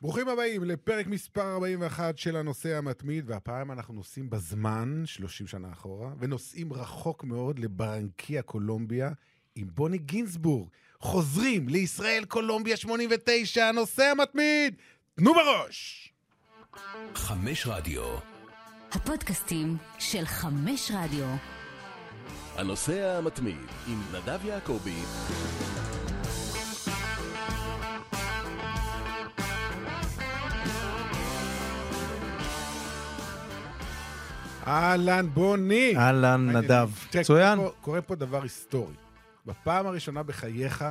ברוכים הבאים לפרק מספר 41 של הנושא המתמיד, והפעם אנחנו נוסעים בזמן, 30 שנה אחורה, ונוסעים רחוק מאוד לברנקיה, קולומביה, עם בוני גינזבורג. חוזרים לישראל, קולומביה 89, הנושא המתמיד! תנו בראש! חמש רדיו. הפודקאסטים של חמש רדיו. הנושא המתמיד עם נדב יעקבי. אהלן, בוני! אהלן, נדב. מצוין. קורה פה- דבר היסטורי. בפעם הראשונה בחייך,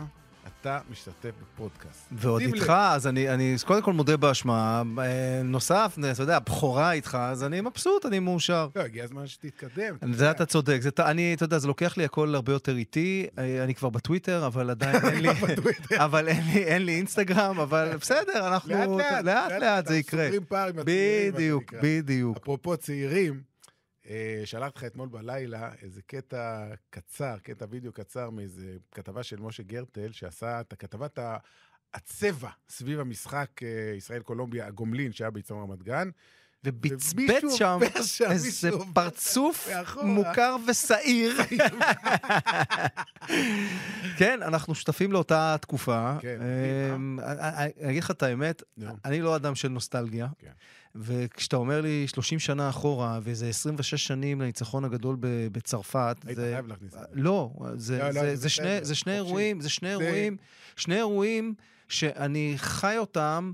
אתה משתתף בפודקאסט. ועוד איתך, לב. אז אני, אני קודם כל מודה באשמה. אה, נוסף, אתה יודע, בכורה איתך, אז אני מבסוט, אני מאושר. לא, הגיע הזמן שתתקדם. זה אתה צודק, זה, אני, אתה יודע, זה לוקח לי הכל הרבה יותר איטי, אה, אני כבר בטוויטר, אבל עדיין אין לי, אבל אין לי, אין לי אינסטגרם, אבל בסדר, אנחנו, לאט לאט, לאט, לאט זה יקרה. סוגרים פער עם הצעירים, בדיוק. בדיוק. אפרופו צעירים, שלחתי לך אתמול בלילה איזה קטע קצר, קטע וידאו קצר מאיזה כתבה של משה גרטל, שעשה את הכתבת ה- הצבע סביב המשחק אה, ישראל-קולומביה, הגומלין, שהיה בעיצום רמת גן. ובצבץ שם איזה פרצוף. מוכר ושעיר. כן, אנחנו שותפים לאותה תקופה. כן, אמ, אני אני אגיד לך את האמת. אני לא אדם של נוסטלגיה. וכשאתה אומר לי 30 שנה אחורה, וזה 26 שנים לניצחון הגדול בצרפת, היית זה... חייב להכניס את זה. לא, זה, לא, לא, זה, זה זה, שני, זה שני. אירועים, זה שני זה- אירועים, שני אירועים שאני חי אותם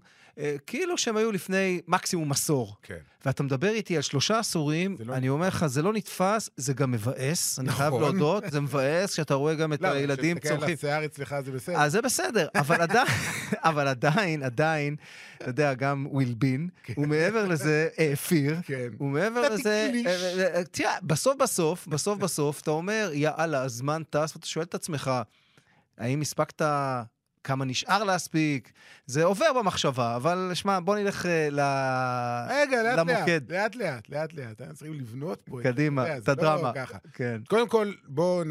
כאילו שהם היו לפני מקסימום עשור. כן. ואתה מדבר איתי על שלושה עשורים, לא אני אומר לך, זה לא נתפס, זה גם מבאס, אני חייב נכון. להודות, זה מבאס כשאתה רואה גם את לא, הילדים כשתסתכל על צורכים. השיער אצלך זה בסדר. אז זה בסדר, אבל עדיין, אבל עדיין, עדיין, אתה יודע, גם ווילבין, ומעבר לזה, האפיר, כן. ומעבר לזה. אה, אה, אה, תראה, בסוף בסוף, בסוף בסוף, אתה אומר, יאללה, הזמן טס, ואתה שואל את עצמך, האם הספקת... כמה נשאר להספיק, זה עובר במחשבה, אבל שמע, בוא נלך אה, ל... רגע, לאט למוקד. לאט, לאט לאט, לאט לאט. אנחנו צריכים לבנות פה. קדימה, את לא הדרמה. ככה. כן. קודם כל, בואו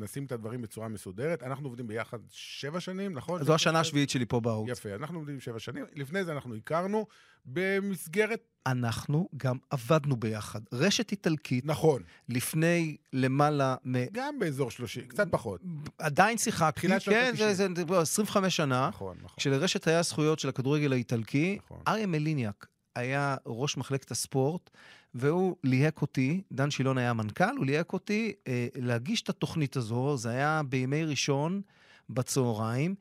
נשים את הדברים בצורה מסודרת. אנחנו עובדים ביחד שבע שנים, נכון? זו השנה השביעית שלי פה בערוץ. יפה, אנחנו עובדים שבע שנים. לפני זה אנחנו הכרנו במסגרת, אנחנו גם עבדנו ביחד. רשת איטלקית, נכון, לפני למעלה מ... גם באזור 30, קצת פחות. עדיין שיחקתי, תחילת שנות כן, זה. זה, זה 25 שנה. נכון, נכון. כשלרשת היה זכויות של הכדורגל האיטלקי, נכון. אריה מליניאק היה ראש מחלקת הספורט, והוא ליהק אותי, דן שילון היה המנכ"ל, הוא ליהק אותי אה, להגיש את התוכנית הזו, זה היה בימי ראשון בצהריים.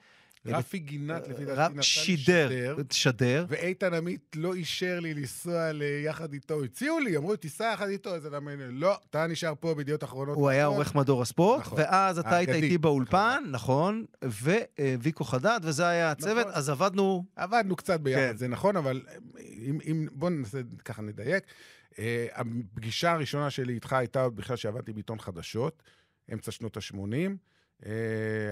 רפי גינת, לפי דעתי, נתן שידר, שדר. ואיתן עמית לא אישר לי לנסוע ל- יחד איתו. הציעו לי, אמרו, תיסע יחד איתו, אז אני אומר, לא, אתה נשאר פה בידיעות אחרונות. הוא היה נכון? עורך מדור הספורט, נכון. ואז אתה היית האגדי. איתי באולפן, נכון, וויקו חדד, וזה היה הצוות, נכון. אז עבדנו... עבדנו קצת ביחד, כן. זה נכון, אבל אם, אם, בוא ננסה ככה נדייק. הפגישה הראשונה שלי איתך הייתה עוד בכלל שעבדתי בעיתון חדשות, אמצע שנות ה-80. Uh,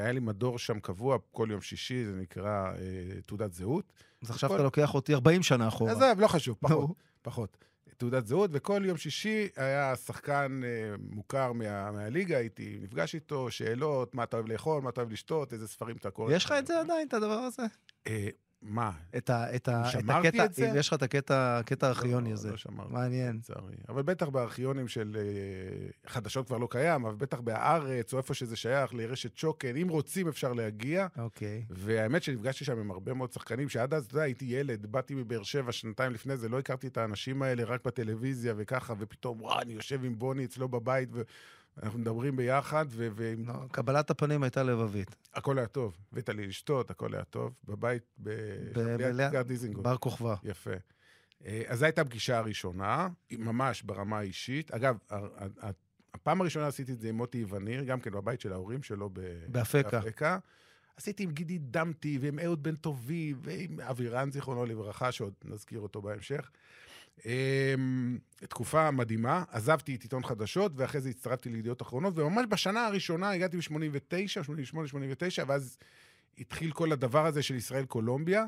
היה לי מדור שם קבוע כל יום שישי, זה נקרא uh, תעודת זהות. אז עכשיו אתה לוקח אותי 40 שנה אחורה. עזוב, לא חשוב, פחות. פחות. תעודת זהות, וכל יום שישי היה שחקן uh, מוכר מה, מהליגה, הייתי נפגש איתו, שאלות, מה אתה אוהב לאכול, מה אתה אוהב לשתות, איזה ספרים אתה קורא. יש לך את זה עדיין, את הדבר הזה? אה, מה? את ה- את ה- את הקטע, את זה? יש לך את הקטע הקטע הארכיוני לא, הזה. לא שמרתי. מעניין. לצערי. אבל בטח בארכיונים של אה, חדשות כבר לא קיים, אבל בטח בהארץ, או איפה שזה שייך, לרשת שוקן, אם רוצים אפשר להגיע. אוקיי. והאמת שנפגשתי שם עם הרבה מאוד שחקנים, שעד אז, אתה יודע, הייתי ילד, באתי מבאר שבע שנתיים לפני זה, לא הכרתי את האנשים האלה רק בטלוויזיה וככה, ופתאום, וואו, אני יושב עם בוני אצלו בבית, ואנחנו מדברים ביחד, ו- ועם לא, קבלת הפנים הייתה לבבית. הכל היה טוב. הבאת לי לשתות, הכל היה טוב. בבית, ב- ליד ליד- גר דיזינגוף. בר כוכבא. יפה. אה, אז זו הייתה הפגישה הראשונה, ממש ברמה האישית. אגב, הפעם הראשונה עשיתי את זה עם מוטי וניר, גם כן בבית של ההורים שלו ב- באפקה. באפקה. עשיתי עם גידי דמתי ועם אהוד בן טובי ועם אבירן, זיכרונו לברכה, שעוד נזכיר אותו בהמשך. אמ, תקופה מדהימה, עזבתי את עיתון חדשות, ואחרי זה הצטרפתי לידיעות אחרונות, וממש בשנה הראשונה הגעתי ב-89, 88, 89, ואז התחיל כל הדבר הזה של ישראל-קולומביה,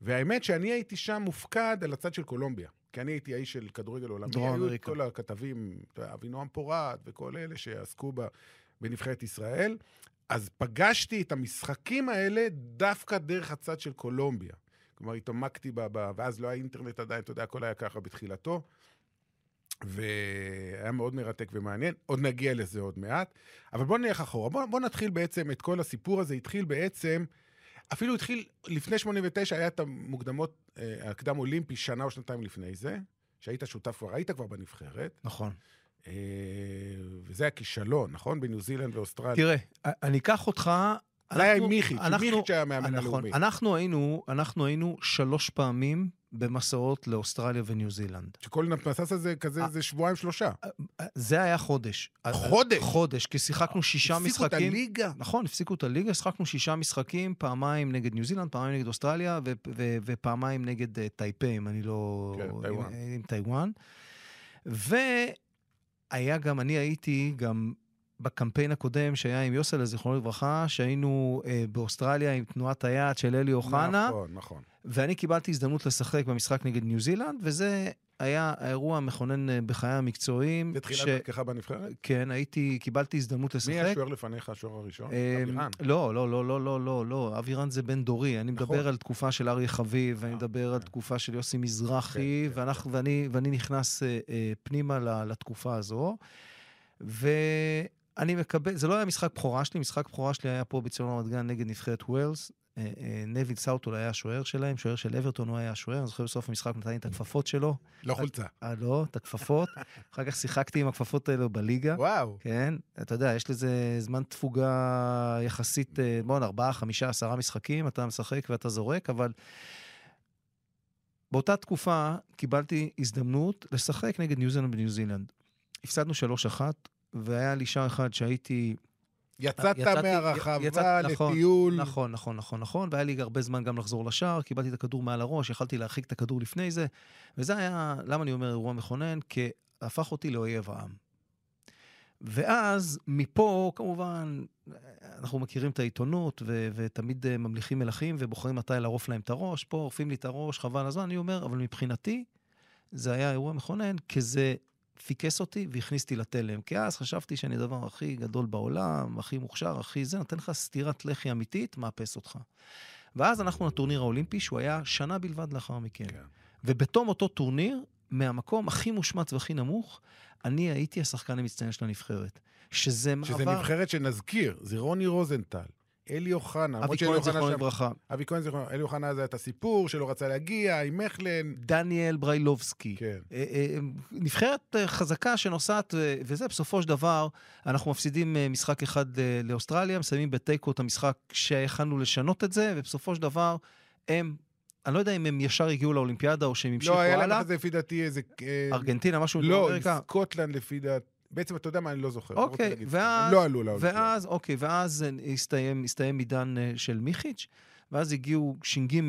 והאמת שאני הייתי שם מופקד על הצד של קולומביה. כי אני הייתי האיש של כדורגל עולמי. היו את אמריקה. כל הכתבים, אבינועם פורת וכל אלה שעסקו ב- בנבחרת ישראל. אז פגשתי את המשחקים האלה דווקא דרך הצד של קולומביה. כלומר, התעמקתי בה, בה, ואז לא היה אינטרנט עדיין, אתה יודע, הכל היה ככה בתחילתו. והיה מאוד מרתק ומעניין. עוד נגיע לזה עוד מעט. אבל בואו נלך אחורה. בואו בוא נתחיל בעצם את כל הסיפור הזה. התחיל בעצם, אפילו התחיל, לפני 89 היה את המוקדמות, אה, הקדם אולימפי, שנה או שנתיים לפני זה, שהיית שותף כבר, היית כבר בנבחרת. נכון. אה, וזה היה כישלון, נכון? בניו זילנד ואוסטרליה. תראה, אני אקח אותך... זה היה עם אנחנו- מיכי, אנחנו- מיכי היה המאמן נכון. הלאומי. אנחנו היינו, אנחנו היינו שלוש פעמים במסעות לאוסטרליה וניו זילנד. שכל המסס הזה כזה, אה. זה שבועיים שלושה. זה היה חודש. חודש? חודש, כי שיחקנו שישה הפסיקו את משחקים. הליגה. נכון, הפסיקו את הליגה, שיחקנו שישה משחקים, פעמיים נגד ניו זילנד, פעמיים נגד אוסטרליה, ו- ו- ופעמיים נגד אה, טייפה, אם אני לא... כן, טייוואן. עם, עם טייוואן. והיה גם, אני הייתי גם בקמפיין הקודם שהיה עם יוסל, זיכרונו לברכה, שהיינו uh, באוסטרליה עם תנועת היד של אלי אוחנה, נכון, נכון. ואני קיבלתי הזדמנות לשחק במשחק נגד ניו זילנד, וזה היה האירוע המכונן אה, בחיי המקצועיים. בתחילת ש- דרכך בנבחרת? כן, הייתי, קיבלתי הזדמנות לשחק. מי השוער לפניך, השוער הראשון? אמ, אבירן. לא, לא, לא, לא, לא, לא, לא, אבירן זה בן דורי. אני נכון. מדבר על תקופה של אריה חביב, ואני אה, מדבר על כן. תקופה של יוסי מזרחי, כן, כן, ואנחנו- ואני ואני נכנס אה, אה, פנימה לתקופה הזו. ואני מקבל, זה לא היה משחק בכורה שלי, משחק בכורה שלי היה פה בציון רמת גן נגד נבחרת ווילס. אה, אה, נביל סאוטול היה השוער שלהם, שוער של אברטון, הוא היה השוער, אני זוכר בסוף המשחק נתן לי את הכפפות שלו. לא חולצה. אה, לא, את הכפפות. אחר כך שיחקתי עם הכפפות האלו בליגה. וואו. כן, אתה יודע, יש לזה זמן תפוגה יחסית, אה, בוא'נה, ארבעה, חמישה, עשרה משחקים, אתה משחק ואתה זורק, אבל באותה תקופה קיבלתי הזדמנות לשחק נגד ניו זילנד בניו זילנד. הפסדנו 3-1, והיה לי שער אחד שהייתי... יצאת יצאתי- מהרחבה יצאת- נכון, לטיול. נכון, נכון, נכון, נכון, והיה לי הרבה זמן גם לחזור לשער, קיבלתי את הכדור מעל הראש, יכלתי להרחיק את הכדור לפני זה, וזה היה, למה אני אומר אירוע מכונן? כי הפך אותי לאויב העם. ואז, מפה, כמובן, אנחנו מכירים את העיתונות, ו- ותמיד אה, ממליכים מלכים ובוחרים מתי לערוף להם את הראש. פה עורפים לי את הראש, חבל הזמן, אני אומר, אבל מבחינתי, זה היה אירוע מכונן, כי זה פיקס אותי והכניס אותי לתלם. כי אז חשבתי שאני הדבר הכי גדול בעולם, הכי מוכשר, הכי זה, נותן לך סטירת לחי אמיתית, מאפס אותך. ואז הלכנו לטורניר האולימפי, שהוא היה שנה בלבד לאחר מכן. כן. ובתום אותו טורניר, מהמקום הכי מושמץ והכי נמוך, אני הייתי השחקן המצטיין של הנבחרת. שזה מעבר... שזה נבחרת שנזכיר, זה רוני רוזנטל, אלי אוחנה, אבי כהן, זיכרונו לברכה. אבי כהן זיכרונו, אלי אוחנה אז היה את הסיפור שלא רצה להגיע, עם מכלן. דניאל בריילובסקי. כן. אה, אה, נבחרת אה, חזקה שנוסעת, וזה בסופו של דבר, אנחנו מפסידים משחק אחד לאוסטרליה, מסיימים בתיקו את המשחק שהכנו לשנות את זה, ובסופו של דבר הם, אני לא יודע אם הם ישר הגיעו לאולימפיאדה או שהם המשיכו לא, היה להם הלאה. זה לפי דעתי איזה... ארגנטינה, משהו לא. סקוטלנד לפי דעתי. בעצם, אתה יודע מה, אני לא זוכר. לא אוקיי, להגיד. ואז- לא עלו לאולימפיאדה. ואז, אוקיי, ואז הסתיים, הסתיים עידן אה, של מיכיץ', ואז הגיעו ש"ג,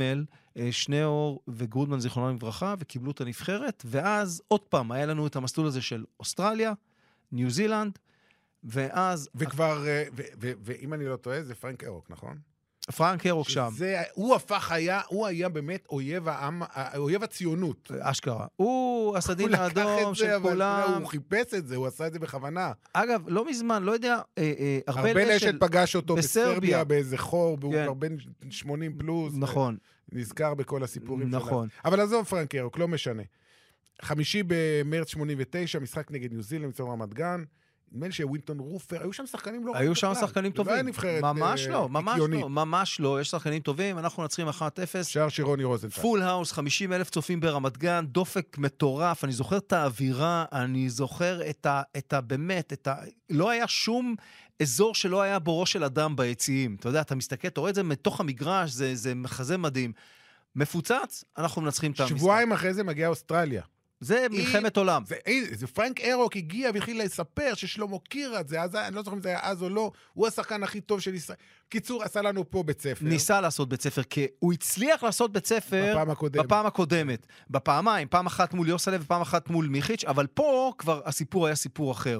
אה, שניאור וגרודמן, זיכרונם לברכה, וקיבלו את הנבחרת, ואז עוד פעם, היה לנו את המסלול הזה של אוסטרליה, ניו זילנד, ואז וכבר, אה, ואם אני לא טועה, זה פרנק ארוק, נכון? פרנק הרוק שם, שזה, הוא הפך היה, הוא היה באמת אויב העם, אויב הציונות. אשכרה. הוא הסדין הוא לקח האדום את של זה, אבל אתה יודע, כולם. הוא חיפש את זה, הוא עשה את זה בכוונה. אגב, לא מזמן, לא יודע, אה, אה, ארבל ארבל אשל... פגש אותו בסרביה. בסרביה, באיזה חור, והוא כן. כבר בן 80 פלוס. נכון, נזכר בכל הסיפורים. נכון. אבל עזוב פרנק ירוק, לא משנה. חמישי במרץ 89, משחק נגד ניו זילנד, מצור רמת גן. נדמה לי שווינטון רופר, היו שם שחקנים לא היו שם. שחקנים זה לא טובים. היה נבחרת ממש אה, לא, ממש. לא, ממש לא. יש שחקנים טובים, אנחנו מנצחים 1-0. שער של רוני רוזנטל. פול האוס, 50 אלף צופים ברמת גן, דופק מטורף, אני זוכר את האווירה, אני זוכר את ה... את ה באמת, את ה... לא היה שום אזור שלא היה בו ראש של אדם ביציעים. אתה יודע, אתה מסתכל, אתה רואה את זה מתוך המגרש, זה, זה מחזה מדהים. מפוצץ, אנחנו מנצחים את המשחק. שבועיים אחרי זה מגיעה אוסטרליה. זה מלחמת עולם. זה, אי, זה פרנק ארוק הגיע והתחיל לספר ששלמה קירת, זה אז, אני לא זוכר אם זה היה אז או לא, הוא השחקן הכי טוב של ישראל. קיצור, עשה לנו פה בית ספר. ניסה לעשות בית ספר, כי הוא הצליח לעשות בית ספר בפעם הקודמת. בפעם הקודמת. בפעמיים, פעם אחת מול יוסלב ופעם אחת מול מיכיץ', אבל פה כבר הסיפור היה סיפור אחר.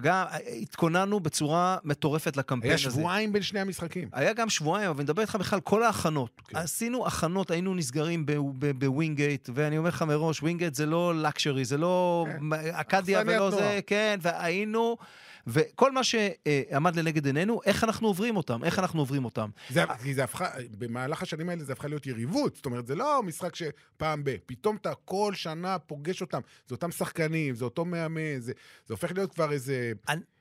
גם התכוננו בצורה מטורפת לקמפיין היה הזה. שבועיים בין שני המשחקים. היה גם שבועיים, אבל אני מדבר איתך בכלל כל ההכנות. כן. עשינו הכנות, היינו נסגרים ב- ב- בווינגייט, ואני אומר לך מראש, ווינגייט זה לא לקשרי, זה לא כן. אכדיה אכסניית ולא. זה, כן, והיינו... וכל מה שעמד לנגד עינינו, איך אנחנו עוברים אותם, איך אנחנו עוברים אותם. זה, כי זה הפכה, במהלך השנים האלה זה הפכה להיות יריבות. זאת אומרת, זה לא משחק שפעם ב... פתאום אתה כל שנה פוגש אותם. זה אותם שחקנים, זה אותו מאמן, זה, זה הופך להיות כבר איזה...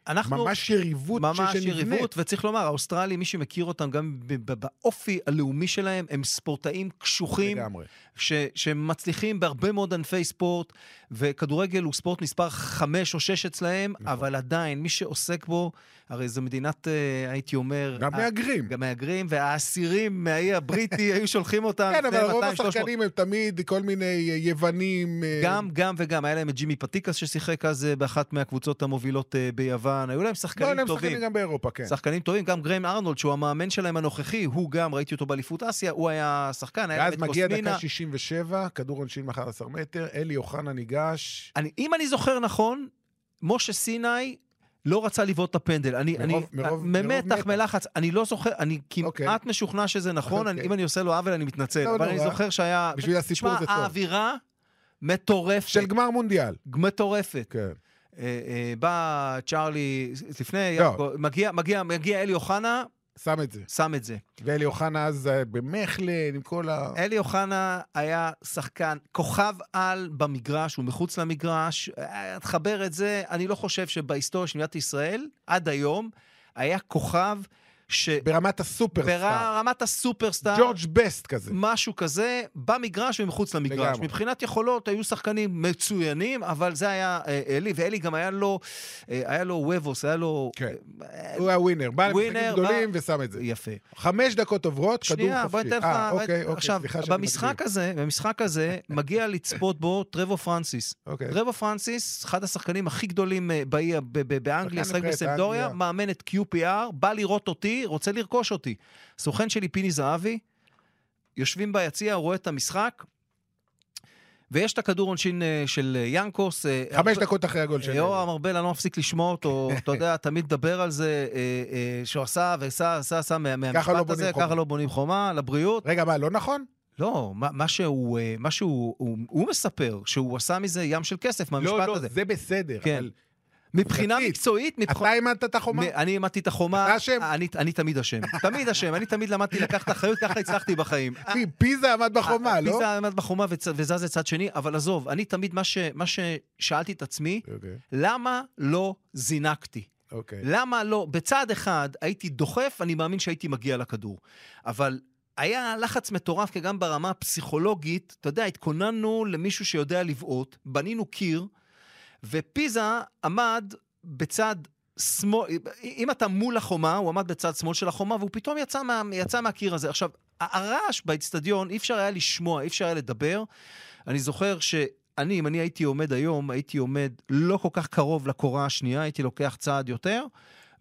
אנחנו... ממש יריבות ממש שנבנית. יריבות, וצריך לומר, האוסטרלים, מי שמכיר אותם גם באופי הלאומי שלהם, הם ספורטאים קשוחים, לגמרי. ש, שמצליחים בהרבה מאוד ענפי ספורט, וכדורגל הוא ספורט מספר 5 או 6 אצלהם, נכון. אבל עדיין, מי שעוסק בו, הרי זו מדינת, אה, הייתי אומר... גם מהגרים. גם מהגרים, והאסירים מהאי הבריטי היו שולחים אותם. כן, אבל רוב 200, 300. השחקנים הם תמיד כל מיני אה, יוונים. אה, גם, גם וגם, היה להם את ג'ימי פטיקס ששיחק אז באחת מהקבוצות המובילות אה, ביוון, היו להם לא, שחקנים הם טובים. שחקנים גם באירופה, כן. שחקנים טובים, גם גריים ארנולד, שהוא המאמן שלהם הנוכחי, הוא גם, ראיתי אותו באליפות אסיה, הוא היה שחקן, היה ואז מגיע. דקה 67, כדור עונשין מ-11 מטר, אלי אוחנה ניגש. אני, אם אני זוכר נכון, משה סיני לא רצה לבעוט את הפנדל. אני, מרוב- אני, מרוב- ממתח, מרוב. מלחץ, אני לא זוכר, אני כמעט אוקיי. משוכנע שזה נכון, אני, אוקיי. אם אני עושה לו עוול, אני מתנצל, לא אבל אני נורא. זוכר שהיה... בשביל הסיפור זה טוב. האווירה מטורפת. של גמר מונדיאל. מטורפת. כן. אה, אה, בא צ'ארלי, לפני, לא. מגיע, מגיע, מגיע אלי אוחנה, שם את זה. שם את זה. ואלי אוחנה אז אה, במכלן, עם כל ה... אלי אוחנה היה שחקן, כוכב על במגרש, הוא מחוץ למגרש. תחבר את זה, אני לא חושב שבהיסטוריה של מדינת ישראל, עד היום, היה כוכב ברמת הסופרסטאר. שברמת הסופרסטאר, ג'ורג' בסט כזה. משהו כזה, במגרש ומחוץ למגרש. לגמרי. מבחינת יכולות, היו שחקנים מצוינים, אבל זה היה אה, אלי, ואלי גם היה לו, אה, היה לו וובוס, היה לו... כן. אה, הוא היה ווינר. בא למשחקים גדולים בא- ושם את זה. יפה. חמש דקות עוברות, כדור חופשי. שנייה, בוא ניתן לך... אה, אוקיי, אוקיי, עכשיו, במשחק. הזה, במשחק הזה, מגיע לצפות בו טרוור פרנסיס. אוקיי. טרוור פרנסיס, אחד השחקנים הכי גדולים אה, באנגליה, שחק אנגליה. מאמן את QPR, בא לראות אותי, רוצה לרכוש אותי. סוכן שלי, פיני זהבי, יושבים ביציע, רואה את המשחק, ויש את הכדור עונשין אה, של אה, ינקוס. אה, חמש דקות אחרי הגול של... יורם ארבל, אני לא מפסיק לשמוע אותו, אתה יודע, תמיד מדבר על זה, שהוא עשה ועשה, עשה, עשה מה- לא מהמשפט בונים הזה. ככה לא בונים חומה, לבריאות. רגע, מה, לא נכון? לא, מה, מה שהוא, מה שהוא הוא, הוא מספר, שהוא עשה מזה ים של כסף מהמשפט לא, לא, הזה. זה בסדר, כן. אבל מבחינה מקצועית, מבח... אתה העמדת את החומה? אני העמדתי את החומה, אתה אשם? אני, תמיד אשם, תמיד אשם, אני תמיד למדתי לקחת אחריות, ככה הצלחתי בחיים. פי- פיזה עמד בחומה, לא? פיזה עמד בחומה וזז לצד שני, אבל עזוב, אני תמיד, מה ששאלתי את עצמי, אוקיי, למה לא זינקתי? אוקיי. למה לא? בצד אחד הייתי דוחף, אני מאמין שהייתי מגיע לכדור. אבל היה לחץ מטורף, כי גם ברמה הפסיכולוגית, אתה יודע, התכוננו למישהו שיודע לבעוט, בנינו קיר, ופיזה עמד בצד שמאל, אם אתה מול החומה, הוא עמד בצד שמאל של החומה, והוא פתאום יצא, מה, יצא מהקיר הזה. עכשיו, הרעש באצטדיון, אי אפשר היה לשמוע, אי אפשר היה לדבר. אני זוכר ש... אני, אם אני הייתי עומד היום, הייתי עומד לא כל כך קרוב לקורה השנייה, הייתי לוקח צעד יותר,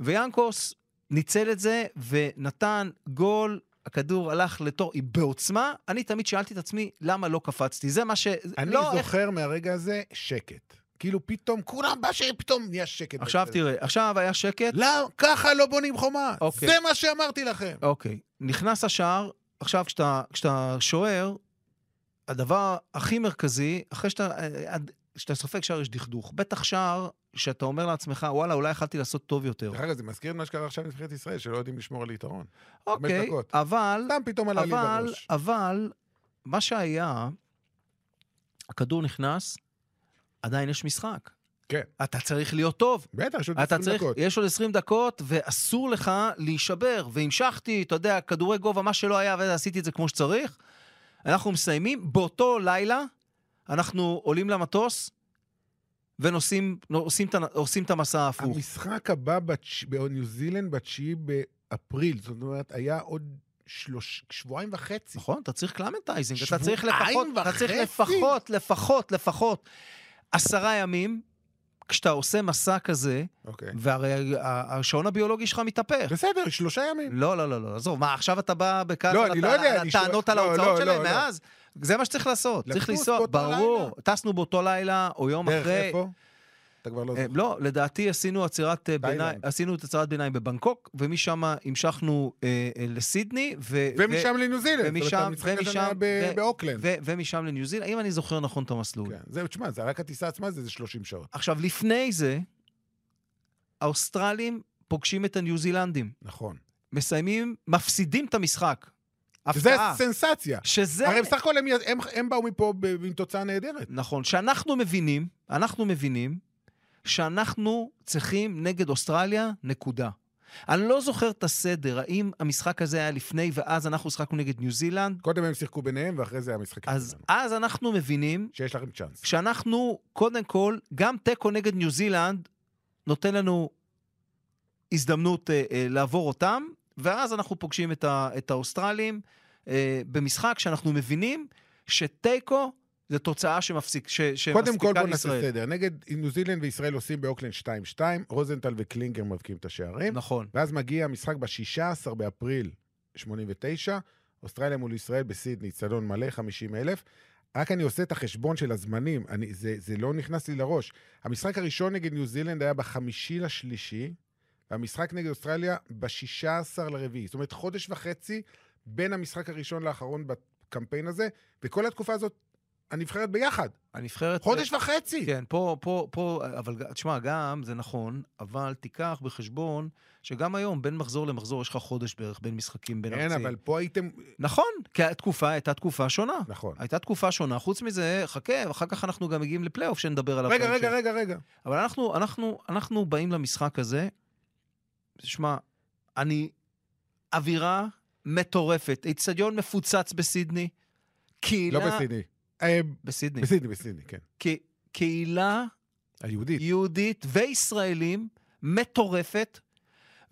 ויאנקוס ניצל את זה ונתן גול, הכדור הלך לתור, בעוצמה, אני תמיד שאלתי את עצמי, למה לא קפצתי? זה מה ש... אני לא, איך- זוכר מהרגע הזה שקט. כאילו פתאום, כולם בשקט, פתאום נהיה שקט. עכשיו. תראה, עכשיו היה שקט, לא, ככה לא בונים חומה. אוקיי. זה מה שאמרתי לכם. אוקיי, נכנס השער, עכשיו כשאתה, כשאתה שוער, הדבר הכי מרכזי, אחרי שאתה, אה, עד- כשאתה סופג שער יש דכדוך. בטח שער שאתה אומר לעצמך, וואלה, אולי יכלתי לעשות טוב יותר. דרך אגב, זה מזכיר את מה שקרה עכשיו בנבחרת ישראל, שלא יודעים לשמור על יתרון. אוקיי. אבל, סתם פתאום עלה לי אבל, בראש. אבל, מה שהיה, הכדור נכנס, עדיין יש משחק. כן. אתה צריך להיות טוב. בטח, יש עוד אתה 20 צריך, דקות. יש עוד 20 דקות, ואסור לך להישבר. והמשכתי, אתה יודע, כדורי גובה, מה שלא היה, ועשיתי את זה כמו שצריך. אנחנו מסיימים, באותו לילה, אנחנו עולים למטוס, ונוסעים את המסע ההפוך. המשחק הבא בתש- בניו זילנד בתשיעי באפריל, זאת אומרת, היה עוד שלוש, שבועיים וחצי. נכון, אתה צריך acclimatizing, אתה צריך לפחות, אתה צריך? לפחות, לפחות, לפחות עשרה ימים, כשאתה עושה מסע כזה, אוקיי. והרי השעון הביולוגי שלך מתהפך. בסדר, שלושה ימים. לא, לא, לא, לא, עזוב, מה, עכשיו אתה בא בכעס לא, אני לא יודע, הטענות על לא, ההוצאות לא, שלהם לא, לא. מאז? זה מה שצריך לעשות, צריך לנסוע, ברור. לילה? טסנו באותו לילה, או יום דרך אחרי. איפה? אתה כבר לא אה, זוכר. לא, לדעתי עשינו עצירת אה. ביניים, עשינו את עצירת ביניים בבנקוק, ומשם המשכנו אה, לסידני. ומשם לניו זילנד. ומשם, ומשם, באוקלנד. ומשם לניו זילנד, אם אני זוכר נכון את המסלול. כן. זהו, תשמע, זה רק הטיסה עצמה זה איזה 30 שעות. עכשיו, לפני זה, האוסטרלים פוגשים את הניו זילנדים. נכון. מסיימים, מפסידים את המשחק. זה הפתעה. סנסציה. שזה... הרי בסך הכל הם, הם, הם באו מפה עם תוצאה נהדרת. נכון, שאנחנו מבינים, אנחנו מבינים שאנחנו צריכים נגד אוסטרליה, נקודה. אני לא זוכר את הסדר, האם המשחק הזה היה לפני ואז אנחנו שיחקנו נגד ניו זילנד? קודם הם שיחקו ביניהם, ואחרי זה המשחקים אז, שלנו. אז אנחנו מבינים שיש לכם צ'אנס. שאנחנו, קודם כל, גם תיקו נגד ניו זילנד נותן לנו הזדמנות אה, אה, לעבור אותם, ואז אנחנו פוגשים את, ה, את האוסטרלים אה, במשחק שאנחנו מבינים שתיקו זה תוצאה שמפסיק, ש, קודם כל שמספיקה בוא נעשה לישראל. סדר. נגד ניו זילנד וישראל עושים באוקלנד 2-2, רוזנטל וקלינגר מבקיעים את השערים, נכון. ואז מגיע המשחק ב-16 באפריל 89, אוסטרליה מול ישראל בסידני, אצטדיון מלא, 50 אלף. רק אני עושה את החשבון של הזמנים, אני, זה, זה לא נכנס לי לראש. המשחק הראשון נגד ניו זילנד היה בחמישי לשלישי, והמשחק נגד אוסטרליה ב-16 לרביעי. זאת אומרת, חודש וחצי בין המשחק הראשון לאחרון בקמפיין הזה, וכל התקופה הזאת, הנבחרת ביחד. הנבחרת... חודש וחצי! כן, פה, פה, פה, אבל תשמע, גם זה נכון, אבל תיקח בחשבון שגם היום, בין מחזור למחזור, יש לך חודש בערך בין משחקים בין כן, ארציים. אבל פה הייתם... נכון, כי התקופה הייתה תקופה שונה. נכון. הייתה תקופה שונה. חוץ מזה, חכה, אחר כך אנחנו גם מגיעים לפלייאוף שנדבר עליו. רגע. רגע, רגע, רגע. אבל אנחנו, אנחנו, אנחנו באים למשחק הזה, תשמע, אני... אווירה מטורפת. איצטדיון מפוצץ בסידני. קהילה... לא בסידני. אה, בסידני. בסידני, בסידני, כן. קהילה היהודית. יהודית וישראלים מטורפת,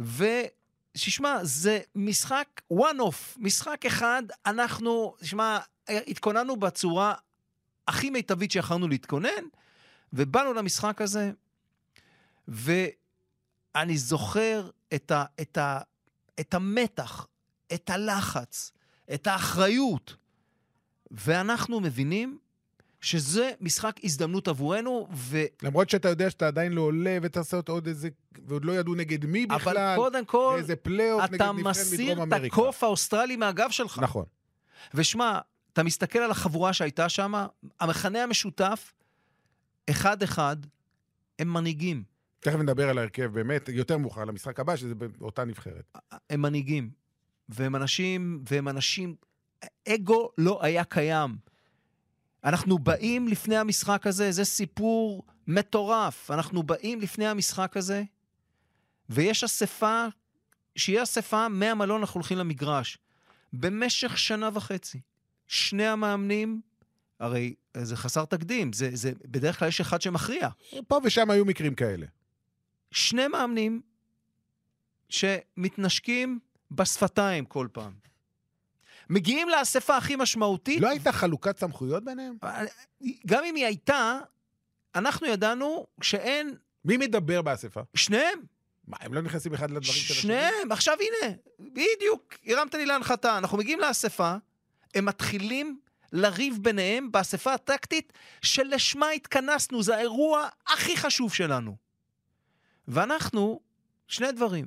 וששמע, זה משחק one-off, משחק אחד, אנחנו, שמע, התכוננו בצורה הכי מיטבית שיכולנו להתכונן, ובאנו למשחק הזה, ואני זוכר את, ה, את, ה, את המתח, את הלחץ, את האחריות, ואנחנו מבינים שזה משחק הזדמנות עבורנו, ו... למרות שאתה יודע שאתה עדיין לא עולה ותעשה עוד איזה... ועוד לא ידעו נגד מי אבל בכלל. קודם כל, איזה פלייאוף נגד אתה נבחרת מדרום מסיר את אמריקה. הקוף האוסטרלי מהגב שלך. נכון. ושמע, אתה מסתכל על החבורה שהייתה שם, המכנה המשותף, אחד-אחד, הם מנהיגים. תכף נדבר על ההרכב באמת, יותר מאוחר, למשחק הבא, שזה באותה נבחרת. הם מנהיגים. והם אנשים, והם אנשים, אגו לא היה קיים. אנחנו באים לפני המשחק הזה, זה סיפור מטורף. אנחנו באים לפני המשחק הזה, ויש אספה, שהיא אספה מהמלון, אנחנו הולכים למגרש. במשך שנה וחצי, שני המאמנים, הרי זה חסר תקדים, זה, זה, בדרך כלל יש אחד שמכריע. פה ושם היו מקרים כאלה. שני מאמנים שמתנשקים בשפתיים כל פעם. מגיעים לאספה הכי משמעותית, לא הייתה חלוקת סמכויות ביניהם? גם אם היא הייתה, אנחנו ידענו שאין, מי מדבר באספה? שניהם, מה, הם לא נכנסים אחד לדברים של השני? שניהם, עכשיו הנה, בדיוק, הרמת לי להנחתה. אנחנו מגיעים לאספה, הם מתחילים לריב ביניהם באספה הטקטית שלשמה התכנסנו, זה האירוע הכי חשוב שלנו. ואנחנו, שני דברים,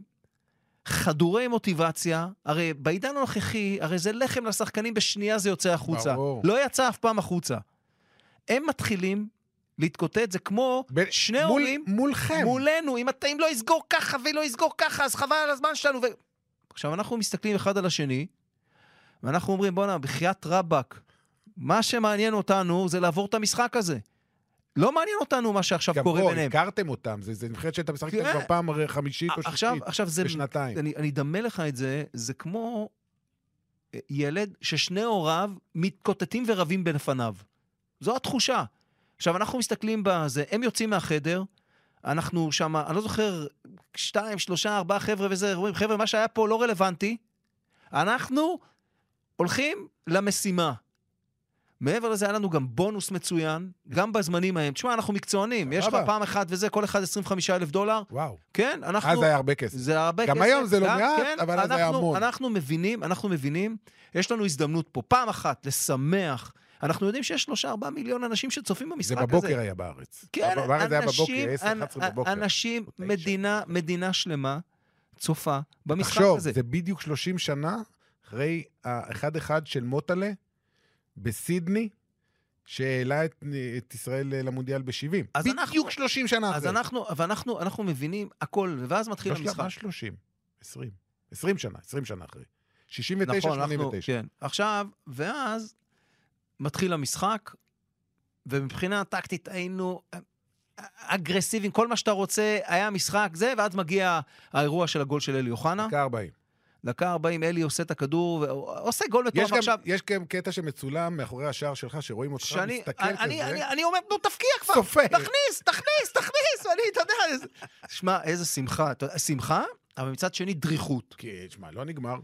חדורי מוטיבציה, הרי בעידן הנוכחי, הרי זה לחם לשחקנים, בשנייה זה יוצא החוצה. ברור. לא יצא אף פעם החוצה. הם מתחילים להתקוטט, זה כמו ב- שני מול- הורים מולכם. מולנו, אם אתה אם לא יסגור ככה ולא יסגור ככה, אז חבל על הזמן שלנו. ו... עכשיו, אנחנו מסתכלים אחד על השני, ואנחנו אומרים, בואנה, בחייאת רבאק, מה שמעניין אותנו זה לעבור את המשחק הזה. לא מעניין אותנו מה שעכשיו גם קורה פה, ביניהם. הכרתם אותם, זה זה נבחרת שאתה משחק. כבר פעם חמישית או שישית עכשיו זה... בשנתיים. אני, אני אדמה לך את זה, זה כמו אה, ילד ששני הוריו מתקוטטים ורבים בפניו. זו התחושה. עכשיו, אנחנו מסתכלים בזה, הם יוצאים מהחדר, אנחנו שם, אני לא זוכר, שתיים, שלושה, ארבעה חבר'ה וזה, אומרים, חבר'ה, מה שהיה פה לא רלוונטי, אנחנו הולכים למשימה. מעבר לזה, היה לנו גם בונוס מצוין, גם בזמנים ההם. תשמע, אנחנו מקצוענים, יש לך. פעם אחת וזה, כל אחד 25 אלף דולר, וואו. כן, אנחנו... אז היה הרבה כסף. זה הרבה גם כסף. היום זה לא גם- מעט, כן, אבל אז היה המון. אנחנו מבינים, אנחנו מבינים, יש לנו הזדמנות פה, פעם אחת, לשמח. אנחנו יודעים שיש שלושה, ארבעה מיליון אנשים שצופים זה במשחק הזה. בבוקר היה בארץ. כן, בארץ זה היה בבוקר, אנשים, 10, 11 אנ- בבוקר. אנשים. מדינה, מדינה שלמה, צופה במשחק תחשוב, הזה. זה בדיוק 30 שנה אחרי האחד-אחד של מוטלה בסידני, שהעלה את, את ישראל למונדיאל ב-70. אז בדיוק אנחנו- 30 שנה אחרי. אז אנחנו, ואנחנו אנחנו מבינים הכל, ואז מתחיל לא המשחק. מה 30? 20. 20 שנה, 20 שנה אחרי. 69, נכון, אנחנו, 89. כן. עכשיו, ואז מתחיל המשחק, ומבחינה טקטית היינו אגרסיביים, כל מה שאתה רוצה, היה משחק זה, ואז מגיע האירוע של הגול של אלי אוחנה. דקה 40. דקה 40, אלי עושה את הכדור, ועושה גול מטורף עכשיו. יש גם קטע שמצולם מאחורי השער שלך, שרואים אותך שאני, מסתכל אני, כזה. אני, אני, אני אומר, נו, תפקיע כבר, סופר. תכניס, תכניס, תכניס, ואני, אתה יודע, שמע, איזה שמחה, שמחה, אבל מצד שני דריכות. כי, תשמע, לא נגמר.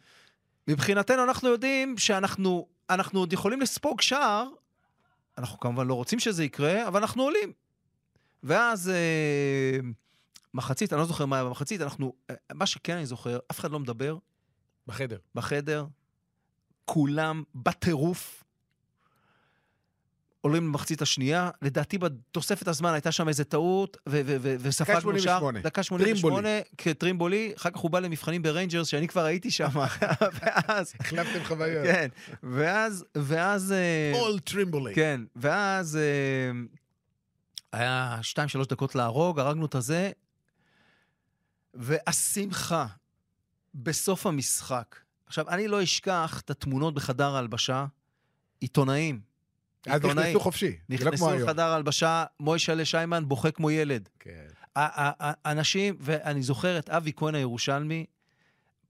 מבחינתנו אנחנו יודעים שאנחנו אנחנו עוד יכולים לספוג שער, אנחנו כמובן לא רוצים שזה יקרה, אבל אנחנו עולים. ואז אה, מחצית, אני לא זוכר מה היה במחצית, אנחנו, אה, מה שכן אני זוכר, אף אחד לא מדבר בחדר. בחדר, כולם בטירוף. עולים למחצית השנייה, לדעתי בתוספת הזמן הייתה שם איזה טעות, וספגנו שער. 88. דקה 88. טרימבולי. טרימבולי, אחר כך הוא בא למבחנים בריינג'רס, שאני כבר הייתי שם, ואז, החלפתם חוויות. כן, ואז, ואז, אה, אול טרימבולי. כן, ואז אה, היה שתיים, שלוש דקות להרוג, הרגנו את הזה, והשמחה בסוף המשחק. עכשיו, אני לא אשכח את התמונות בחדר ההלבשה, עיתונאים. אז נכנסו חופשי. לא נכנסו. לחדר ההלבשה, מוישלה שיימן בוכה כמו ילד. כן. אנשים, ואני זוכר את אבי כהן הירושלמי,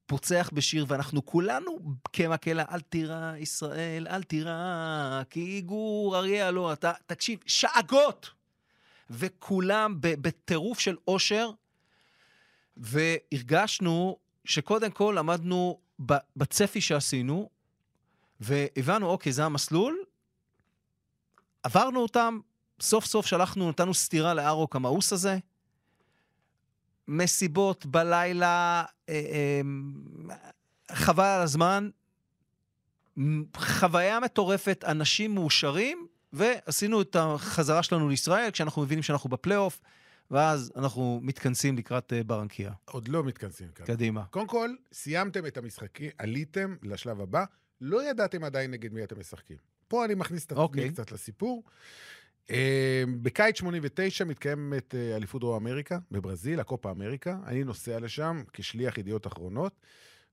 פוצח בשיר, ואנחנו כולנו כמקהלה, אל תירא ישראל, אל תירא, כי גור אריה לא, אתה, תקשיב, שאגות! וכולם בטירוף של אושר, והרגשנו שקודם כל עמדנו בצפי שעשינו, והבנו, אוקיי, זה המסלול, עברנו אותם, סוף סוף שלחנו, נתנו סטירה לארוק המאוס הזה. מסיבות בלילה, אה, אה, חבל על הזמן, חוויה מטורפת, אנשים מאושרים, ועשינו את החזרה שלנו לישראל כשאנחנו מבינים שאנחנו בפלייאוף, ואז אנחנו מתכנסים לקראת אה, ברנקיה. עוד לא מתכנסים כאן. קדימה. קודם כל, סיימתם את המשחקים, עליתם לשלב הבא, לא ידעתם עדיין נגד מי אתם משחקים. פה אני מכניס את עצמי אוקיי. קצת לסיפור. אה, בקיץ 89 מתקיימת אה, אליפות דרום אמריקה, בברזיל, הקופה אמריקה. אני נוסע לשם כשליח ידיעות אחרונות,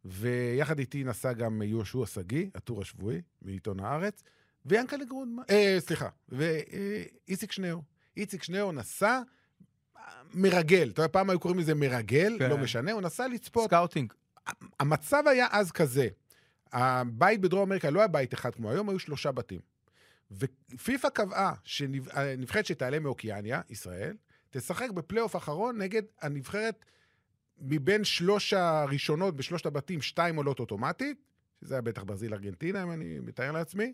ויחד איתי נסע גם יהושע שגיא, הטור השבועי, מעיתון הארץ, ויאנקלה גרונדמן, אה, סליחה, ואיציק שניאור. איציק שניאור נסע מרגל, אתה יודע, פעם היו קוראים לזה מרגל, כן. לא משנה, הוא נסע לצפות סקאוטינג. המצב היה אז כזה, הבית בדרום אמריקה לא היה בית אחד כמו היום, היו שלושה בתים. ופיפ"א קבעה שהנבחרת שתעלה מאוקיאניה, ישראל, תשחק בפלייאוף אחרון נגד הנבחרת מבין שלוש הראשונות בשלושת הבתים, שתיים עולות אוטומטית, שזה היה בטח ברזיל ארגנטינה, אם אני מתאר לעצמי,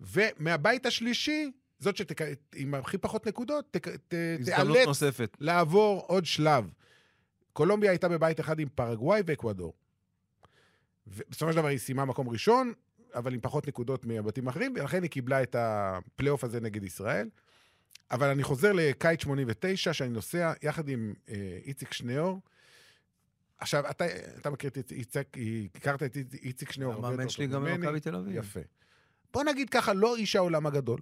ומהבית השלישי, זאת שתק... עם הכי פחות נקודות. ת... הזדמנות תיאלץ נוספת. לעבור עוד שלב. קולומביה הייתה בבית אחד עם פרגוואי ואקוודור. ובסופו של דבר היא סיימה מקום ראשון, אבל עם פחות נקודות מהבתים האחרים, ולכן היא קיבלה את הפלייאוף הזה נגד ישראל. אבל אני חוזר לקיץ 89, שאני נוסע יחד עם אה, איציק שניאור. עכשיו, אתה, אתה מכיר את איציק, הכרת את איציק שניאור המאמן שלי גם. במכבי תל אביב. יפה. בוא נגיד ככה, לא איש העולם הגדול.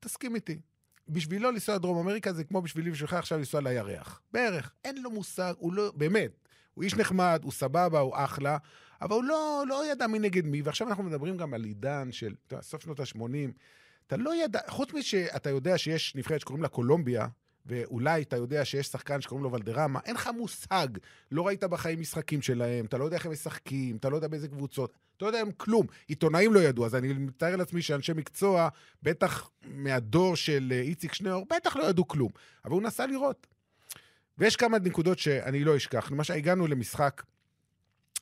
תסכים איתי. בשבילו לנסוע לדרום אמריקה זה כמו בשבילי ובשבילך עכשיו לנסוע לירח. בערך. אין לו מושג, הוא לא, באמת. הוא איש נחמד, הוא סבבה, הוא אחלה, אבל הוא לא, לא ידע מי נגד מי. ועכשיו אנחנו מדברים גם על עידן של סוף שנות ה-80. אתה לא ידע, חוץ משאתה יודע שיש נבחרת שקוראים לה קולומביה, ואולי אתה יודע שיש שחקן שקוראים לו ולדרמה, אין לך מושג. לא ראית בחיים משחקים שלהם, אתה לא יודע איך הם משחקים, אתה לא יודע באיזה קבוצות, אתה לא יודע הם כלום. עיתונאים לא ידעו, אז אני מתאר לעצמי שאנשי מקצוע, בטח מהדור של אה, איציק שניאור, בטח לא ידעו כלום. אבל הוא נסע לראות. ויש כמה נקודות שאני לא אשכח. למשל, הגענו למשחק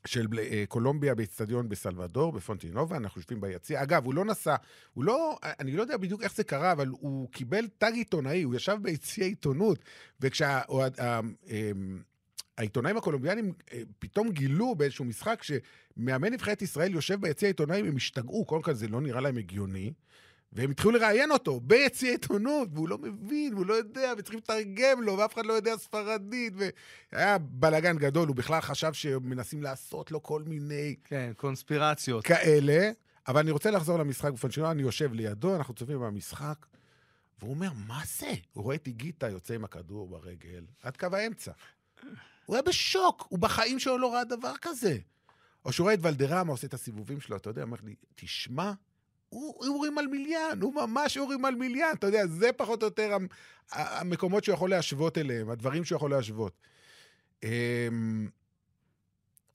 של אה, קולומביה באיצטדיון בסלבדור, בפונטינובה, אנחנו יושבים ביציע. אגב, הוא לא נסע, הוא לא, אני לא יודע בדיוק איך זה קרה, אבל הוא קיבל תג עיתונאי, הוא ישב ביציע עיתונות, וכשהעיתונאים הקולומביאנים אה, פתאום גילו באיזשהו משחק שמאמן נבחרת ישראל יושב ביציע עיתונאים, הם השתגעו, קודם כל זה לא נראה להם הגיוני. והם התחילו לראיין אותו ביציע עיתונות, והוא לא מבין, והוא לא יודע, וצריכים לתרגם לו, ואף אחד לא יודע ספרדית, והיה בלאגן גדול, הוא בכלל חשב שמנסים לעשות לו כל מיני כן, קונספירציות. כאלה, אבל אני רוצה לחזור למשחק באופן שלו, אני יושב לידו, אנחנו צופים במשחק, והוא אומר, מה זה? הוא רואה את איגיטה יוצא עם הכדור ברגל, עד קו האמצע. הוא היה בשוק, הוא בחיים שלו לא ראה דבר כזה. או שהוא רואה את ולדרמה עושה את הסיבובים שלו, אתה יודע, אומר לי, תשמע, הוא אורי מלמיליאן, הוא ממש אורי מלמיליאן, אתה יודע, זה פחות או יותר המ- המקומות שהוא יכול להשוות אליהם, הדברים שהוא יכול להשוות. אמ,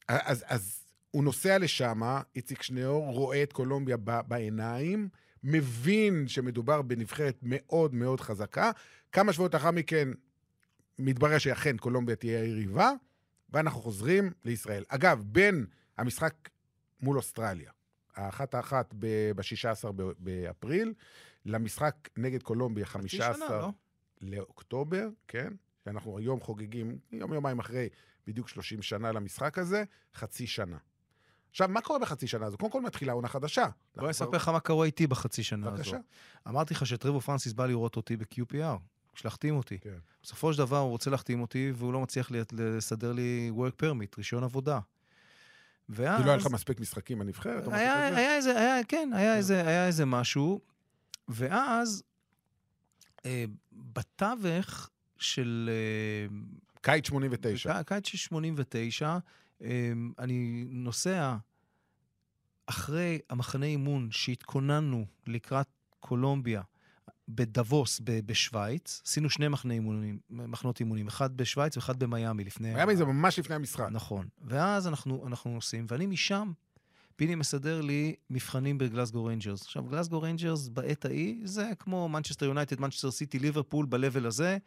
אז, אז הוא נוסע לשם, איציק שניאור רואה את קולומביה בעיניים, מבין שמדובר בנבחרת מאוד מאוד חזקה. כמה שבועות לאחר מכן מתברר שאכן קולומביה תהיה היריבה, ואנחנו חוזרים לישראל. אגב, בין המשחק מול אוסטרליה, האחת האחת ב-16 באפריל, למשחק נגד קולומביה, חצי 15 שנה, לא? לאוקטובר, כן? שאנחנו היום חוגגים, יום-יומיים אחרי, בדיוק 30 שנה למשחק הזה, חצי שנה. עכשיו, מה קורה בחצי שנה הזו? קודם כל מתחילה עונה חדשה. בוא אני אספר כבר- לך מה קורה איתי בחצי שנה הזו. בבקשה. אמרתי לך שטריבו פרנסיס בא לראות אותי ב-QPR, להחתים אותי. כן. בסופו של דבר הוא רוצה להחתים אותי, והוא לא מצליח לי- לסדר לי work permit, רישיון עבודה. ואז... כי לא היה לך מספיק משחקים בנבחרת? או משהו היה, כזה? היה איזה, היה, כן, היה איזה, היה איזה משהו, ואז אה, בתווך של... אה, קיץ 89. בק- קיץ של 89, אה, אני נוסע אחרי המחנה אימון שהתכוננו לקראת קולומביה בדאבוס ב- בשוויץ, עשינו שני מחנה אימונים, מחנות אימונים, אחד בשוויץ ואחד במיאמי לפני... מיאמי זה ממש לפני המשחק. נכון. ואז אנחנו, אנחנו נוסעים, ואני משם, פיני מסדר לי מבחנים בגלסגו ריינג'רס. עכשיו, גלסגו ריינג'רס בעת ההיא, זה כמו מנצ'סטר יונייטד, מנצ'סטר סיטי, ליברפול ב-level הזה.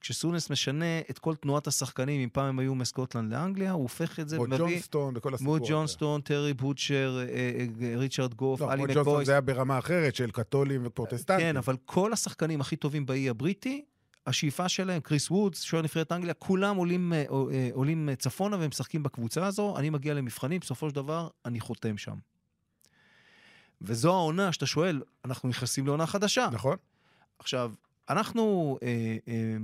כשסונס משנה את כל תנועת השחקנים, אם פעם הם היו מסקוטלנד לאנגליה, הוא הופך את זה, כמו ג'ונסטון וכל הסיפור הזה. ג'ונסטון, טרי בוטשר, אה, אה, ריצ'רד גוף, לא, אלי כמו ג'ונסטון מקבויס. זה היה ברמה אחרת של קתולים ופרוטסטנטים. כן, אבל כל השחקנים הכי טובים באי הבריטי, השאיפה שלהם, קריס וודס, שוער נבחרת אנגליה, כולם עולים, אה, אה, עולים אה, צפונה והם משחקים בקבוצה הזו, אני מגיע למבחנים, בסופו של דבר אני חותם שם. וזו העונה שאתה שואל, אנחנו נכנסים לעונה חדשה. נכון? עכשיו, אנחנו, אה, אה,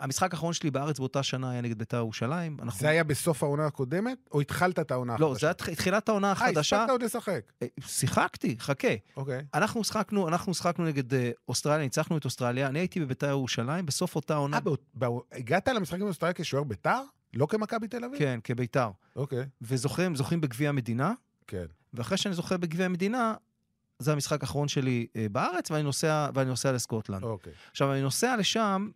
המשחק האחרון שלי בארץ באותה שנה היה נגד בית"ר ירושלים. אנחנו... זה היה בסוף העונה הקודמת, או התחלת את העונה לא, החדשה? זה היה תח- תחילת העונה אה, החדשה. הספקת עוד לשחק. אה, שיחקתי, חכה. אוקיי. אנחנו שחקנו, אנחנו שחקנו נגד אה, אוסטרליה, ניצחנו את אוסטרליה, אני הייתי בביתר ירושלים, בסוף אותה עונה, אה, בא- הגעת למשחקים באוסטרליה כשוער בית"ר? לא כמכבי תל אביב? כן, כביתר, אוקיי. וזוכים זוכים בגביע המדינה, כן. ואחרי שאני זוכה בגביע המדינה, זה המשחק האחרון שלי אה, בארץ, ואני נוסע, ואני נוסע לסקוטלנד. אוקיי. עכשיו, אני נוסע לשם,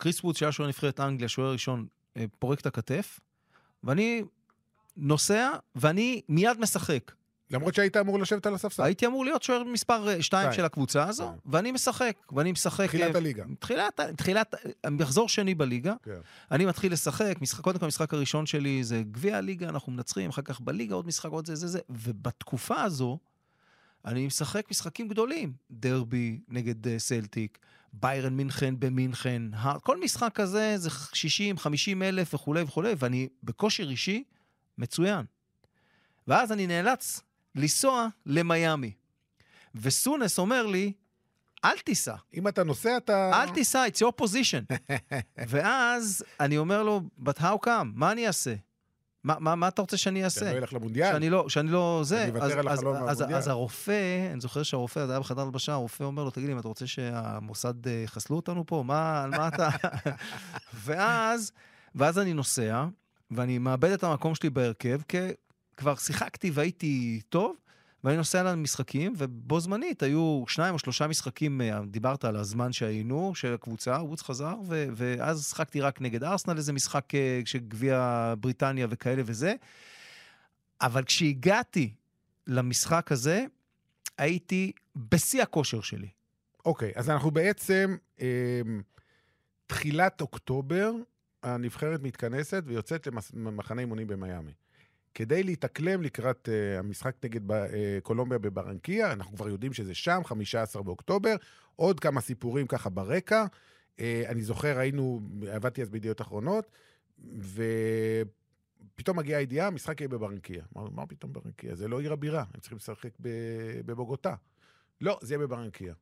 קריס וודס, שהיה שוער נבחרת אנגליה, שוער ראשון, אה, פורק את הכתף, ואני נוסע, ואני מיד משחק. למרות שהיית אמור לשבת על הספסל. הייתי אמור להיות שוער מספר 2 שתיים. של הקבוצה הזו, שתיים. ואני משחק, ואני משחק... תחילת אה, הליגה. תחילת, תחילת, מחזור שני בליגה, כן. אני מתחיל לשחק, משחק, קודם כל המשחק הראשון שלי זה גביע הליגה, אנחנו מנצחים, אחר כך בליגה עוד משחק, עוד זה, זה, זה, ובתקופה הזו, אני משחק משחקים גדולים, דרבי נגד uh, סלטיק, ביירן מינכן במינכן, כל משחק כזה זה 60, 50 אלף וכולי וכולי, ואני בכושר אישי מצוין. ואז אני נאלץ לנסוע למיאמי. וסונס אומר לי, אל תיסע. אם אתה נוסע, אתה... אל תיסע, it's your position. ואז אני אומר לו, but how come? מה אני אעשה? מה, מה, מה אתה רוצה שאני אעשה? שאני לא אלך למונדיאל. שאני לא, שאני לא זה. שאני אוותר אז, על אז, החלום אז, מהמונדיאל. אז הרופא, אני זוכר שהרופא, זה היה בחדר הלבשה, הרופא אומר לו, תגיד לי, אם אתה רוצה שהמוסד אה, יחסלו אותנו פה? מה, על מה אתה... ואז, ואז אני נוסע, ואני מאבד את המקום שלי בהרכב, כי כבר שיחקתי והייתי טוב, ואני נוסע למשחקים, ובו זמנית היו שניים או שלושה משחקים, אה, דיברת על הזמן שהיינו, של הקבוצה, וודס חזר, ו- ואז שחקתי רק נגד ארסנל, איזה משחק אה, של גביע בריטניה וכאלה וזה. אבל כשהגעתי למשחק הזה, הייתי בשיא הכושר שלי. אוקיי, אז אנחנו בעצם, אה, תחילת אוקטובר, הנבחרת מתכנסת ויוצאת למחנה אימונים במיאמי. כדי להתאקלם לקראת אה, המשחק נגד אה, קולומביה בברנקיה, אנחנו כבר יודעים שזה שם, 15 באוקטובר. עוד כמה סיפורים ככה ברקע. אה, אני זוכר, היינו, עבדתי אז בידיעות אחרונות, ופתאום מגיעה הידיעה, המשחק יהיה בברנקיה. מה, מה פתאום ברנקיה? זה לא עיר הבירה, הם צריכים לשחק בבוגוטה. לא, זה יהיה בברנקיה.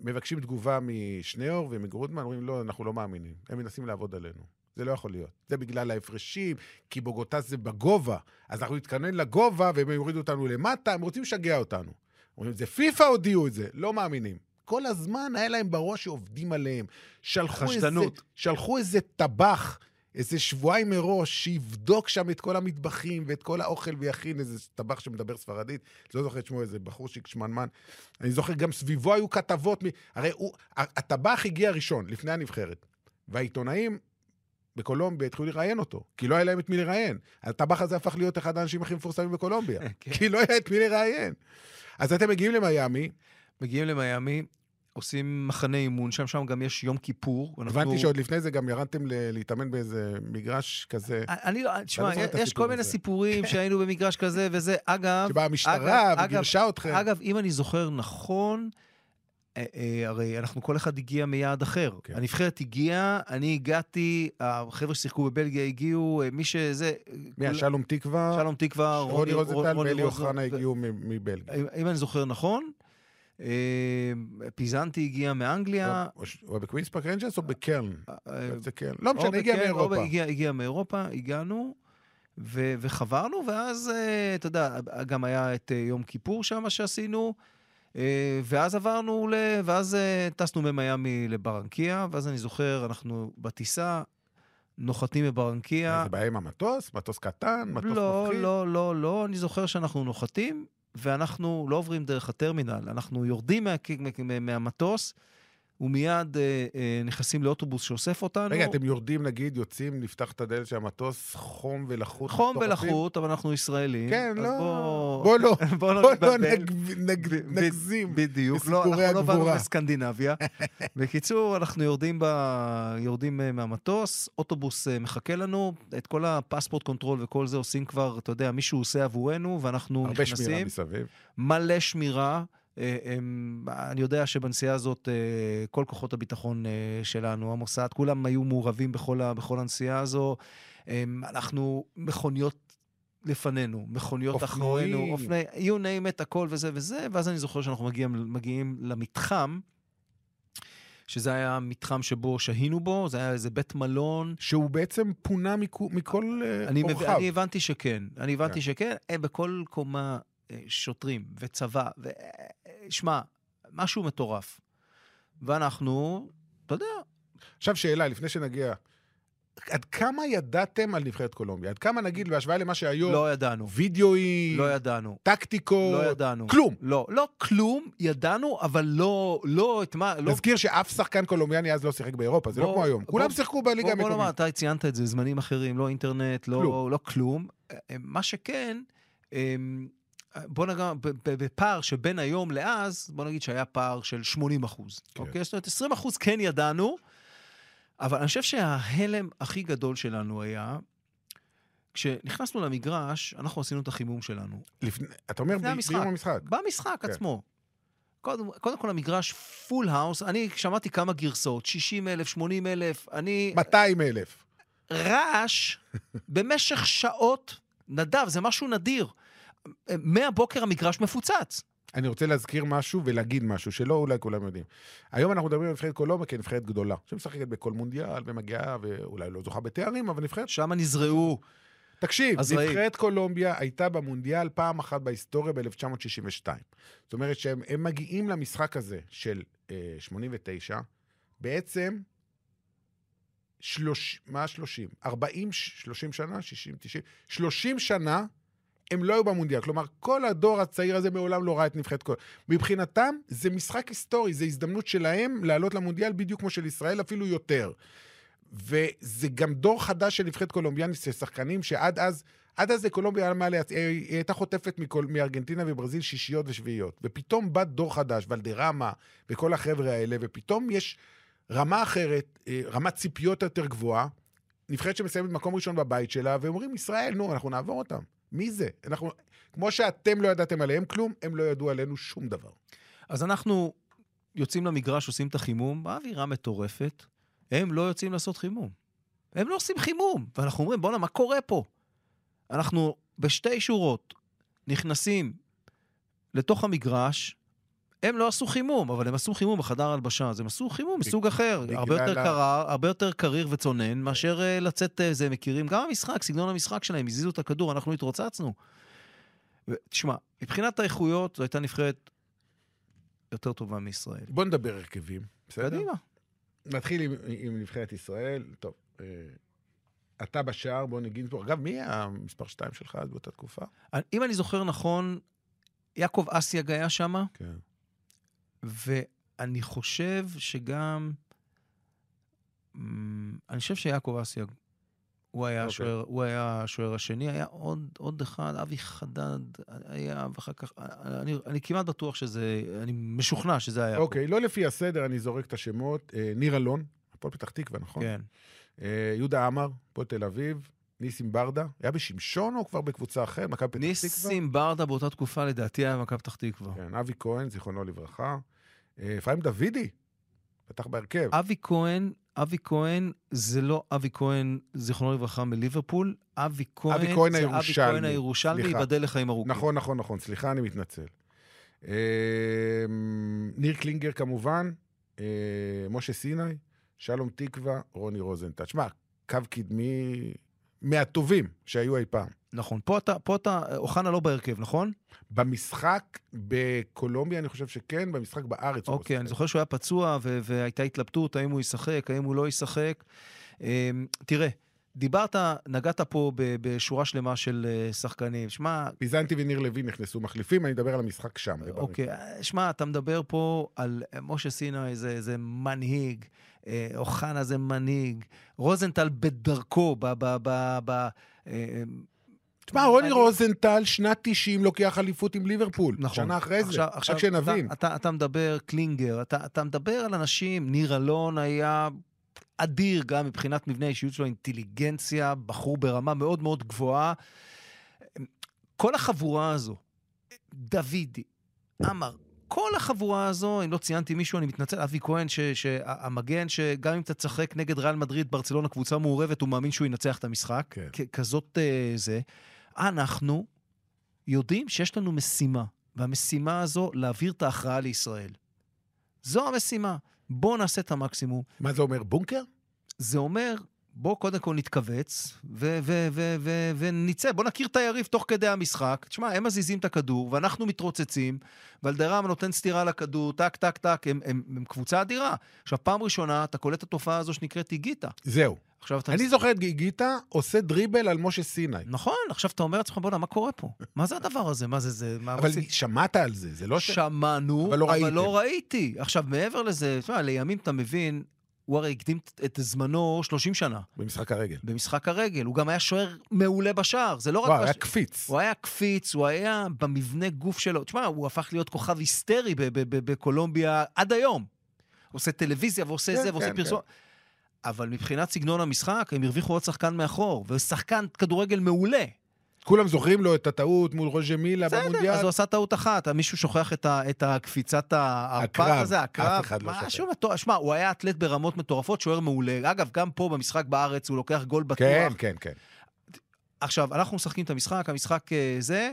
מבקשים תגובה משניאור ומגרודמן, אומרים, לא, אנחנו לא מאמינים. הם מנסים לעבוד עלינו. זה לא יכול להיות. זה בגלל ההפרשים, כי בוגוטה זה בגובה. אז אנחנו נתכונן לגובה, והם יורידו אותנו למטה, הם רוצים לשגע אותנו. אומרים, זה פיפ"א הודיעו את זה, לא מאמינים. כל הזמן היה להם בראש שעובדים עליהם. שלחו איזה, חשדנות. שלחו איזה טבח, איזה שבועיים מראש, שיבדוק שם את כל המטבחים ואת כל האוכל ויכין איזה טבח שמדבר ספרדית. לא זוכר את שמו, איזה בחורשיק שמנמן. אני זוכר, גם סביבו היו כתבות. מ... הרי הוא, הטבח הגיע ראשון, לפני הנבחרת. והעיתונאים בקולומביה התחילו לראיין אותו, כי לא היה להם את מי לראיין. הטבח הזה הפך להיות אחד האנשים הכי מפורסמים בקולומביה, כן. כי לא היה את מי לראיין. אז אתם מגיעים למיאמי, מגיעים למיאמי, עושים מחנה אימון, שם שם גם יש יום כיפור. ואנחנו- הבנתי שעוד לפני זה גם ירדתם ל- להתאמן באיזה מגרש כזה, אני לא, תשמע, זוכר את יש כל מיני הזה. סיפורים שהיינו במגרש כזה וזה. אגב, שבאה המשטרה אגב, וגירשה אתכם. אגב, אם אני זוכר נכון, הרי אנחנו, כל אחד הגיע מיעד אחר. כן. הנבחרת הגיעה, אני הגעתי, החבר'ה ששיחקו בבלגיה הגיעו, אה, מי שזה... מי, כול- שלום תקווה, שלום תקווה, רוני רוזנטל רוני ואלי רוזנטל, אוחנה ו- הגיעו מבלגיה. אם אני זוכר נכון, אה, פיזנטי הגיע מאנגליה. או בקווינס פארק ריינג'רס או בקרן? אה. לא משנה, הגיע בקרן, או מאירופה. הגיע, הגיע מאירופה, הגענו, ו, וחברנו, ואז, אה, אתה יודע, גם היה את אה, יום כיפור שם שעשינו, אה, ואז עברנו, ל... ואז אה, טסנו ממיאמי לברנקיה, ואז אני זוכר, אנחנו בטיסה, נוחתים בברנקיה. זה בעיה עם המטוס? מטוס קטן? מטוס לא, מפחיד? לא, לא, לא, אני זוכר שאנחנו נוחתים, ואנחנו לא עוברים דרך הטרמינל, אנחנו יורדים מה, מה, מהמטוס, ומיד אה, אה, נכנסים לאוטובוס שאוסף אותנו. רגע, אתם יורדים, נגיד, יוצאים, נפתח את הדלת של המטוס, חום ולחות. חום? ולחות, אבל אנחנו ישראלים. כן, לא. בוא... בוא לא. בוא לא בוא לא. נג- נג- נגזים. בדיוק. לא, אנחנו לא באנו הגבורה. בסקנדינביה. בקיצור, אנחנו יורדים, ב... יורדים אה, מהמטוס, אוטובוס אה, מחכה לנו, את כל ה passport control וכל זה עושים כבר, אתה יודע, מישהו עושה עבורנו, ואנחנו הרבה נכנסים. שמירה מסביב. מלא שמירה. אה, הם, אני יודע שבנסיעה הזאת אה, כל כוחות הביטחון אה, שלנו, המוסד, כולם היו מעורבים בכל, ה, בכל הנסיעה הזו. הם, אנחנו, מכוניות לפנינו, מכוניות. אחרינו, אופני, you name it, הכל וזה וזה, ואז אני זוכר שאנחנו מגיעים, מגיעים למתחם, שזה היה מתחם שבו שהינו בו, זה היה איזה בית מלון. שהוא בעצם פונה מכו- מכל אני, מב... אורחיו. אני הבנתי שכן, אני הבנתי כן. שכן, בכל קומה שוטרים וצבא, שמע, משהו מטורף. ואנחנו, אתה יודע, עכשיו שאלה, לפני שנגיע. עד כמה ידעתם על נבחרת קולומביה? עד כמה, נגיד, בהשוואה למה שהיום, לא ידענו, וידאוים, לא ידענו, טקטיקות, לא ידענו. כלום. לא, לא כלום, ידענו, אבל לא, לא את מה, לא... נזכיר שאף שחקן קולומביאני אז לא שיחק באירופה, זה לא בוא- כמו היום. בוא- כולם שיחקו בליגה בוא, בוא נאמר, המקומית. אתה ציינת את זה, זמנים אחרים, לא אינטרנט, לא כלום. כלום. לא כלום. אה, מה שכן, אה, בוא ב- בפער שבין היום לאז, בוא נגיד שהיה פער של 80 אחוז. כן. אוקיי? זאת אומרת, 20 אחוז כן ידענו, אבל אני חושב שההלם הכי גדול שלנו היה, כשנכנסנו למגרש, אנחנו עשינו את החימום שלנו. לפני- אתה אומר לפני ב- המשחק. ביום המשחק. במשחק כן. עצמו. קודם, קודם כל, המגרש full house, אני שמעתי כמה גרסאות, 60 אלף, 80 אלף, אני... 200 אלף. רעש במשך שעות, נדב, זה משהו נדיר. מהבוקר המגרש מפוצץ. אני רוצה להזכיר משהו ולהגיד משהו שלא אולי כולם יודעים. היום אנחנו מדברים על נבחרת קולומביה כנבחרת גדולה, שמשחקת בכל מונדיאל ומגיעה, ואולי לא זוכה בתארים, אבל נבחרת... שם נזרעו. תקשיב. נבחרת קולומביה הייתה במונדיאל פעם אחת בהיסטוריה ב-1962. זאת אומרת שהם הם מגיעים למשחק הזה של אה, 89, בעצם, שלוש, מה 30? 40, 30 שנה? 60, 90? 30 שנה הם לא היו במונדיאל. כלומר, כל הדור הצעיר הזה מעולם לא ראה את נבחרת קולומביה. מבחינתם, זה משחק היסטורי, זו הזדמנות שלהם לעלות למונדיאל בדיוק כמו של ישראל, אפילו יותר. וזה גם דור חדש של נבחרת קולומביאנית, של שחקנים שעד אז, עד אז קולומביה היה מעלה, היא הייתה חוטפת מכל, מארגנטינה וברזיל שישיות ושביעיות. ופתאום בא דור חדש, ולדרמה וכל החבר'ה האלה, ופתאום יש רמה אחרת, אה, רמת ציפיות יותר גבוהה, נבחרת שמסיימת מקום ראשון בבית שלה, ואומרים, ישראל, נו, אנחנו נעבור אותם. מי זה? אנחנו, כמו שאתם לא ידעתם עליהם כלום, הם לא ידעו עלינו שום דבר. אז אנחנו יוצאים למגרש, עושים את החימום, באווירה מטורפת. הם לא יוצאים לעשות חימום. הם לא עושים חימום. ואנחנו אומרים, בואנה, מה קורה פה? אנחנו בשתי שורות נכנסים לתוך המגרש, הם לא עשו חימום, אבל הם עשו חימום בחדר הלבשה, אז הם עשו חימום מסוג אחר, הרבה יותר קרר, הרבה יותר קריר וצונן, מאשר אה, לצאת, אה, זה מכירים, גם המשחק, סגנון המשחק שלהם, הזיזו את הכדור, אנחנו התרוצצנו. תשמע, מבחינת האיכויות, זו הייתה נבחרת יותר טובה מישראל. בוא נדבר הרכבים, בסדר? קדימה. נתחיל עם, עם נבחרת ישראל. טוב, אה, אתה בשער, נגיד פה. אגב, מי המספר 2 שלך אז באותה תקופה? אם אני זוכר נכון, יעקב אסיאג היה שם, כן. ואני חושב שגם... אמ, אני חושב שיעקב אסיאג, הוא היה, אוקיי. השוער, הוא היה השוער השני, היה עוד, עוד אחד, אבי חדד היה, ואחר כך, אני, אני כמעט בטוח שזה, אני משוכנע שזה היה אוקיי, לא לפי הסדר, אני זורק את השמות. אה, ניר אלון, הפועל פתח תקווה, פה. נכון? כן. אה, יהודה עמר, הפועל תל אביב. ניסים ברדה, היה בשמשון או כבר בקבוצה אחרת? מכבי פתח תקווה? ניסים ברדה באותה תקופה לדעתי היה במכבי פתח תקווה. כן, אבי כהן, זיכרונו לברכה. אה, אפרים דוידי, פתח בהרכב. אבי כהן, אבי כהן זה לא אבי כהן, זיכרונו לברכה, מליברפול, אבי כהן אבי כהן זה אבי הירושלמי. כהן הירושלמי. ייבדל לחיים ארוכים. נכון, נכון, נכון, סליחה, אני מתנצל. אה, ניר קלינגר כמובן, אה, משה סיני, שלום תקווה, רוני רוזנטל. שמע, קו קדמי מהטובים שהיו אי פעם. נכון. פה אתה, פה אתה, אוחנה לא בהרכב, נכון? במשחק בקולומביה אני חושב שכן, במשחק בארץ הוא אוקיי, אני. זוכר שהוא היה פצוע ו- והייתה התלבטות האם הוא ישחק, האם הוא לא ישחק. אמ, תראה, דיברת, נגעת פה ב- בשורה שלמה של אה, שחקנים. שמע, פיזנטי וניר לוי נכנסו מחליפים, אני מדבר על המשחק שם. אוקיי, אה, שמע, אתה מדבר פה על משה סיני, זה, זה מנהיג, אוחנה זה מנהיג, רוזנטל בדרכו, ב... ב, ב, ב אה, תשמע, רוני רוזנטל, שנת 90, לוקח אליפות עם ליברפול. נכון. שנה אחרי זה, עכשיו, רק עכשיו, שנבין. אתה, אתה, אתה מדבר, קלינגר, אתה, אתה מדבר על אנשים, ניר אלון היה אדיר גם מבחינת מבנה האישיות שלו, אינטליגנציה, בחור ברמה מאוד מאוד גבוהה. כל החבורה הזו, דוידי, עמר, כל החבורה הזו, אם לא ציינתי מישהו, אני מתנצל, אבי כהן, שהמגן, שגם אם אתה תשחק נגד ריאל מדריד, ברצלונה, קבוצה מעורבת, הוא מאמין שהוא ינצח את המשחק. כן. כזאת אה, זה. אנחנו יודעים שיש לנו משימה, והמשימה הזו, להעביר את ההכרעה לישראל. זו המשימה. בואו נעשה את המקסימום. מה זה אומר, בונקר? זה אומר, בואו קודם כל נתכווץ ונצא, בואו נכיר את היריב תוך כדי המשחק. תשמע, הם מזיזים את הכדור, ואנחנו מתרוצצים, ולדרם נותן סטירה לכדור, טק, טק, טק, הם, הם, הם קבוצה אדירה. עכשיו, פעם ראשונה אתה קולט את התופעה הזו שנקראת איגיטה. זהו. עכשיו אתה... אני זוכר את גיגיטה עושה דריבל על משה סיני. נכון, עכשיו אתה אומר לעצמך, בוא'נה, מה קורה פה? מה זה הדבר הזה? מה זה זה? מה אבל עושים? שמעת על זה, זה לא. שמענו, אבל לא אבל. לא ראיתי. עכשיו, מעבר לזה, תשמע, לימים אתה מבין, הוא הרי הקדים את זמנו 30 שנה במשחק הרגל. במשחק הרגל. הוא גם היה שוער מעולה בשער. זה לא רק... וואו, בש- היה קפיץ. הוא היה קפיץ, הוא היה במבנה גוף שלו. תשמע, הוא הפך להיות כוכב היסטרי בקולומביה עד היום. הוא עושה טלוויזיה ועושה כן, זה ועושה כן, פרסום. אבל מבחינת סגנון המשחק, הם הרוויחו עוד שחקן מאחור, ושחקן כדורגל מעולה. כולם זוכרים לו את הטעות מול רוז'ה מילה בסדר, במונדיאל. אז הוא עשה טעות אחת, מישהו שוכח את, ה, את הקפיצת הערפד הזה, הקרב. אף אחד לא שוכח. שמע, הוא היה אתלט ברמות מטורפות, שוער מעולה. אגב, גם פה במשחק בארץ הוא לוקח גול בטוח. כן, כן, כן. עכשיו, אנחנו משחקים את המשחק, המשחק אה, זה,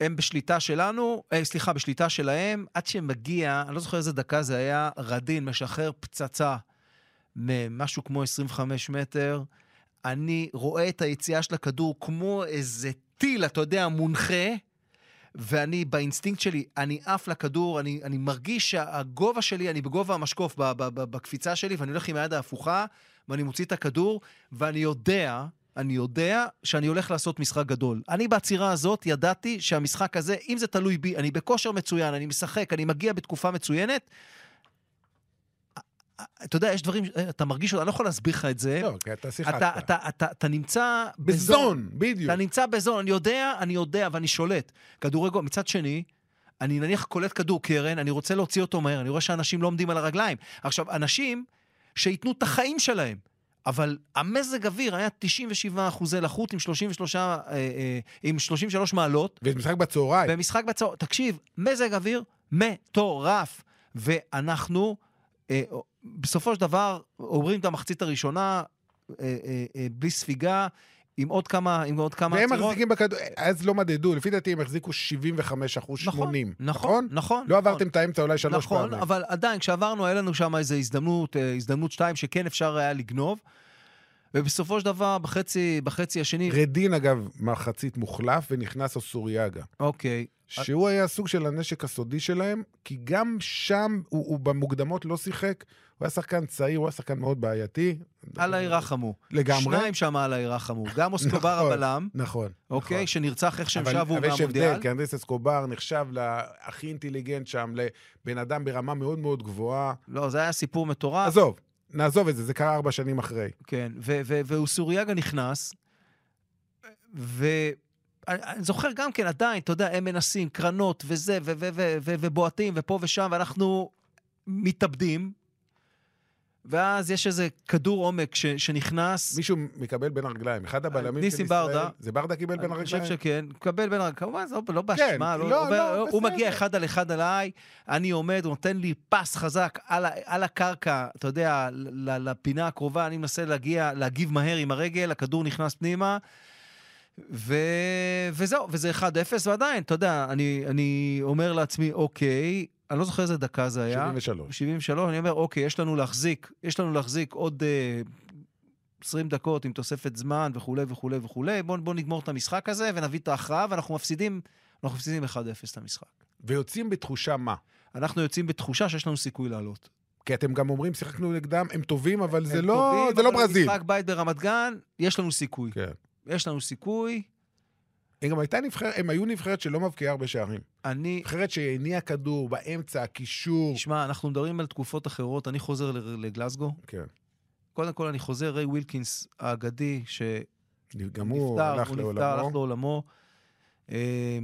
הם בשליטה שלנו, אה, סליחה, בשליטה שלהם, עד שמגיע, אני לא זוכר איזה דקה זה היה, רדין משחרר פצצה ממשהו כמו 25 מטר. אני רואה את היציאה של הכדור כמו איזה טיל, אתה יודע, מונחה, ואני, באינסטינקט שלי, אני עף לכדור, אני, אני מרגיש שהגובה שלי, אני בגובה המשקוף ב- ב- ב- בקפיצה שלי, ואני הולך עם היד ההפוכה, ואני מוציא את הכדור, ואני יודע, אני יודע שאני הולך לעשות משחק גדול. אני בעצירה הזאת ידעתי שהמשחק הזה, אם זה תלוי בי, אני בכושר מצוין, אני משחק, אני מגיע בתקופה מצוינת. אתה יודע, יש דברים, אתה מרגיש, אני לא יכול להסביר לך את זה. לא, כי אתה שיחקת. אתה, אתה, אתה, אתה נמצא בזון, בדיוק. אתה נמצא בזון, אני יודע, אני יודע ואני שולט. כדורגל, מצד שני, אני נניח קולט כדור קרן, אני רוצה להוציא אותו מהר, אני רואה שאנשים לא עומדים על הרגליים. עכשיו, אנשים שייתנו את החיים שלהם, אבל המזג אוויר היה 97 אחוזי לחות עם 33, אה, אה, עם 33 מעלות, ומשחק בצהריים. במשחק בצהר... תקשיב, מזג אוויר מטורף. ואנחנו, אה, בסופו של דבר, עוברים את המחצית הראשונה, אה, אה, אה, בלי ספיגה, עם עוד כמה, עם עוד כמה והם עצירות. מחזיקים בכדור, אז לא מדדו, לפי דעתי הם החזיקו 75 אחוז, 80. נכון, נכון. לא עברתם את האמצע אולי שלוש נכון, פעמים. אבל עדיין, כשעברנו, היה לנו שם איזו הזדמנות, הזדמנות שתיים, שכן אפשר היה לגנוב. ובסופו של דבר, בחצי, בחצי השני, רדין, אגב, מחצית מוחלף, ונכנס אוסוריאגה. אוקיי, שהוא היה סוג של הנשק הסודי שלהם, כי גם שם הוא, הוא במוקדמות לא שיחק. הוא היה שחקן צעיר, הוא היה שחקן מאוד בעייתי. אללה ירחמו. לגמרי. שניים שם אללה ירחמו. גם אוסקובר נכון, הבלם, נכון. אוקיי, נכון. שנרצח איך שהם שבו אבל יש. הבדל, כי אנדרס אסקובר נחשב להכי אינטליגנט שם, לבן אדם ברמה מאוד מאוד גבוהה. לא, זה היה סיפור מטורף. עזוב, נעזוב את זה, זה קרה ארבע שנים אחרי. כן, ו- ו- ואוסוריאגה נכנס, ואני אני זוכר גם כן, עדיין, אתה יודע, הם מנסים, קרנות וזה, ו- ו- ו- ו- ובועטים, ופה ושם, ואנחנו מתאבדים, ואז יש איזה כדור עומק ש- שנכנס. מישהו מקבל בין הרגליים. אחד הבלמים של ישראל... ברדה. זה ברדה קיבל בין אני חושב הרגליים? שכן, מקבל בין הרגליים, כמובן, זה לא, לא באשמה, לא, לא, עובר- לא, הוא. מגיע אחד על אחד עליי, אני עומד, הוא נותן לי פס חזק על, על הקרקע, אתה יודע, לפינה הקרובה, אני מנסה להגיע, להגיב מהר עם הרגל, הכדור נכנס פנימה, ו... וזהו, וזה 1-0, ועדיין, אתה יודע, אני, אני אומר לעצמי, אוקיי, אני לא זוכר איזה דקה זה היה. 73. 73, אני אומר, אוקיי, יש לנו להחזיק, יש לנו להחזיק עוד אה, 20 דקות עם תוספת זמן וכולי וכולי וכולי, בואו בוא נגמור את המשחק הזה ונביא את ההכרעה, ואנחנו מפסידים, אנחנו מפסידים 1-0 את המשחק. ויוצאים בתחושה מה? אנחנו יוצאים בתחושה שיש לנו סיכוי לעלות. כי אתם גם אומרים, שיחקנו נגדם, הם טובים, אבל זה הם לא, טובים, זה לא אבל ברזיל. במשחק בית ברמת גן, יש לנו סיכוי. כן. יש לנו סיכוי. הם גם הייתה נבחרת, הם היו נבחרת שלא מבקיעה הרבה שערים. אני... נבחרת שהניעה כדור באמצע, קישור. תשמע, אנחנו מדברים על תקופות אחרות, אני חוזר לגלסגו. כן. קודם כל, אני חוזר, ריי ווילקינס האגדי, ש... גם הוא הלך הוא נפטר, לעולמו. הלך לעולמו. אה,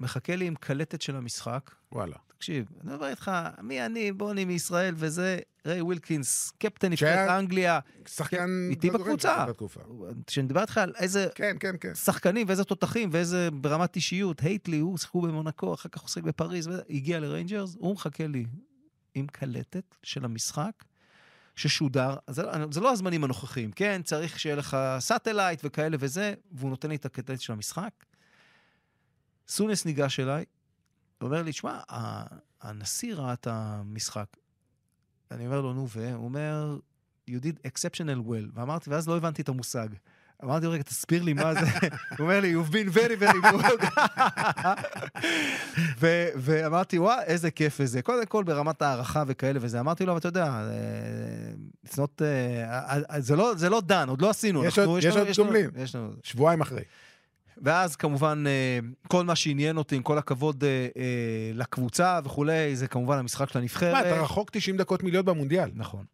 מחכה לי עם קלטת של המשחק. וואלה. תקשיב, אני מדבר איתך, מי אני, בוא אני מישראל וזה, ריי ווילקינס, קפטן נבחרת אנגליה. שחקן... איתי לא זוכר בקבוצה. כשאני מדבר איתך על איזה כן, כן, כן. שחקנים ואיזה תותחים ואיזה ברמת אישיות, הייטלי, הוא שיחקו במונקו, אחר כך הוא שיחק בפריז, הגיע לריינג'רס, הוא מחכה לי עם קלטת של המשחק. ששודר, זה, לא- זה לא הזמנים הנוכחיים, כן? צריך שיהיה לך satellite וכאלה וזה, והוא נותן לי את הקטע של המשחק. סונס ניגש אליי, ואומר לי, שמע, הנשיא ראה את המשחק. אני אומר לו, נו, והוא אומר, you did exceptional well. ואמרתי, ואז לא הבנתי את המושג. אמרתי לו, רגע, תסביר לי מה זה. הוא אומר לי, you've been very very good. ואמרתי, וואה, איזה כיף זה. קודם כל, ברמת הערכה וכאלה וזה. אמרתי לו, אבל אתה יודע, אה, אה, אה, זה לא- זה לא דן, עוד לא עשינו. יש עוד- לנו... שבועיים אחרי. ואז כמובן, אה, כל מה שעניין אותי, עם כל הכבוד אה, אה, לקבוצה וכולי, זה כמובן המשחק של מה, הנבחרת. אתה רחוק 90 דקות מלהיות במונדיאל. נכון.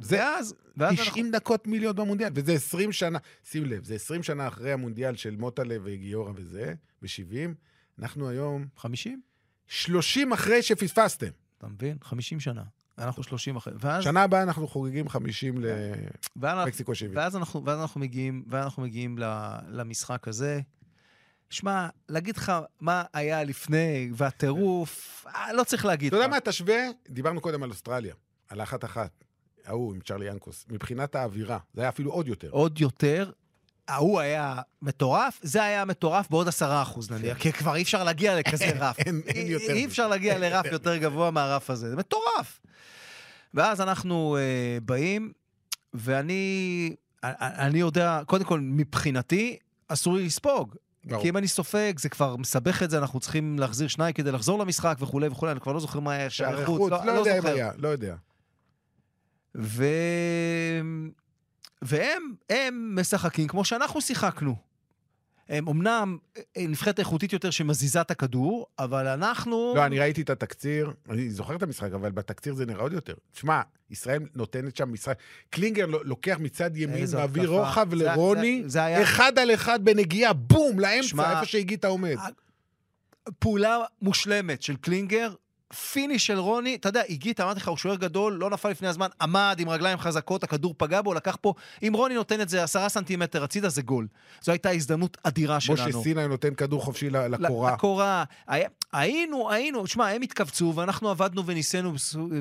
זה אנחנו... 90 דקות מלהיות במונדיאל, וזה 20 שנה, שים לב, זה 20 שנה אחרי המונדיאל של מוטלה וגיורא וזה, ב-70. אנחנו היום 50? 30 אחרי שפספסתם. אתה מבין? 50 שנה. אנחנו 30 אחרי. ואז... שנה הבאה אנחנו חוגגים 50 ואז, למקסיקו 70. ואז, אנחנו, ואז אנחנו מגיעים, ואז אנחנו מגיעים ל- למשחק הזה. שמע, להגיד לך מה היה לפני, והטירוף, אה, לא צריך להגיד אתה יודע. מה, תשווה, דיברנו קודם על אוסטרליה, על האחת-אחת, ההוא עם צ'רלי ינקוס. מבחינת האווירה, זה היה אפילו עוד יותר. עוד יותר, ההוא היה מטורף, זה היה מטורף בעוד עשרה אחוז נניח, כי כבר אי אפשר להגיע לכזה רף. אין- אין יותר אי. אפשר להגיע לרף יותר גבוה מהרף הזה, זה מטורף. ואז אנחנו אה, באים, ואני אני יודע, קודם כל, מבחינתי, אסור לי לספוג. ברור. כי אם אני סופג, זה כבר מסבך את זה, אנחנו צריכים להחזיר שניים כדי לחזור למשחק וכולי וכולי, אני כבר לא זוכר מה היה שערי חוץ, לא יודע אם היה, לא יודע. ו... והם, הם משחקים כמו שאנחנו שיחקנו. הם אמנם אה, נבחרת איכותית יותר שמזיזה את הכדור, אבל אנחנו... לא, אני ראיתי את התקציר, אני זוכר את המשחק, אבל בתקציר זה נראה עוד יותר. תשמע, ישראל נותנת שם משחק. קלינגר לוקח מצד ימין, מעביר. רוחב לרוני, זה- זה היה- אחד על אחד בנגיעה, בום, לאמצע, שמע, איפה שהיגיטה עומד. פעולה מושלמת של קלינגר, finish של רוני, אתה יודע, היגיטה, אמרתי לך, הוא שוער גדול, לא נפל לפני הזמן, עמד עם רגליים חזקות, הכדור פגע בו, לקח פה, אם רוני נותן את זה עשרה סנטימטר הצידה, זה גול. זו הייתה הזדמנות אדירה שלנו. משה סיני נותן כדור חופשי לקורה. לקורה. היינו, היינו, שמע, הם התכווצו, ואנחנו עבדנו וניסינו,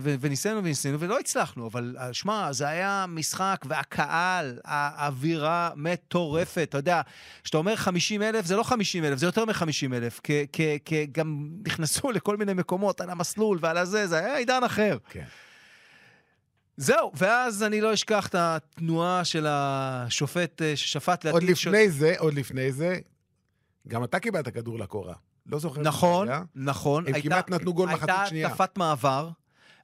וניסינו וניסינו, ולא הצלחנו, אבל אה, שמע, זה היה משחק, והקהל, האווירה מטורפת, אתה יודע, כשאתה אומר 50 אלף, זה לא 50 אלף, זה יותר מ-50 אלף, כי גם נכנסו לכל מיני מקומות על המסלול ועל הזה, זה היה עידן אחר. כן. זהו, ואז אני לא אשכח את התנועה של השופט אה, ששפט עוד לעתיד. לפני זה, עוד לפני זה, גם אתה קיבלת כדור לקורה. לא זוכר. נכון, היה. נכון. הם הייתה- כמעט נתנו גול מחצית שנייה. הייתה התקפת מעבר,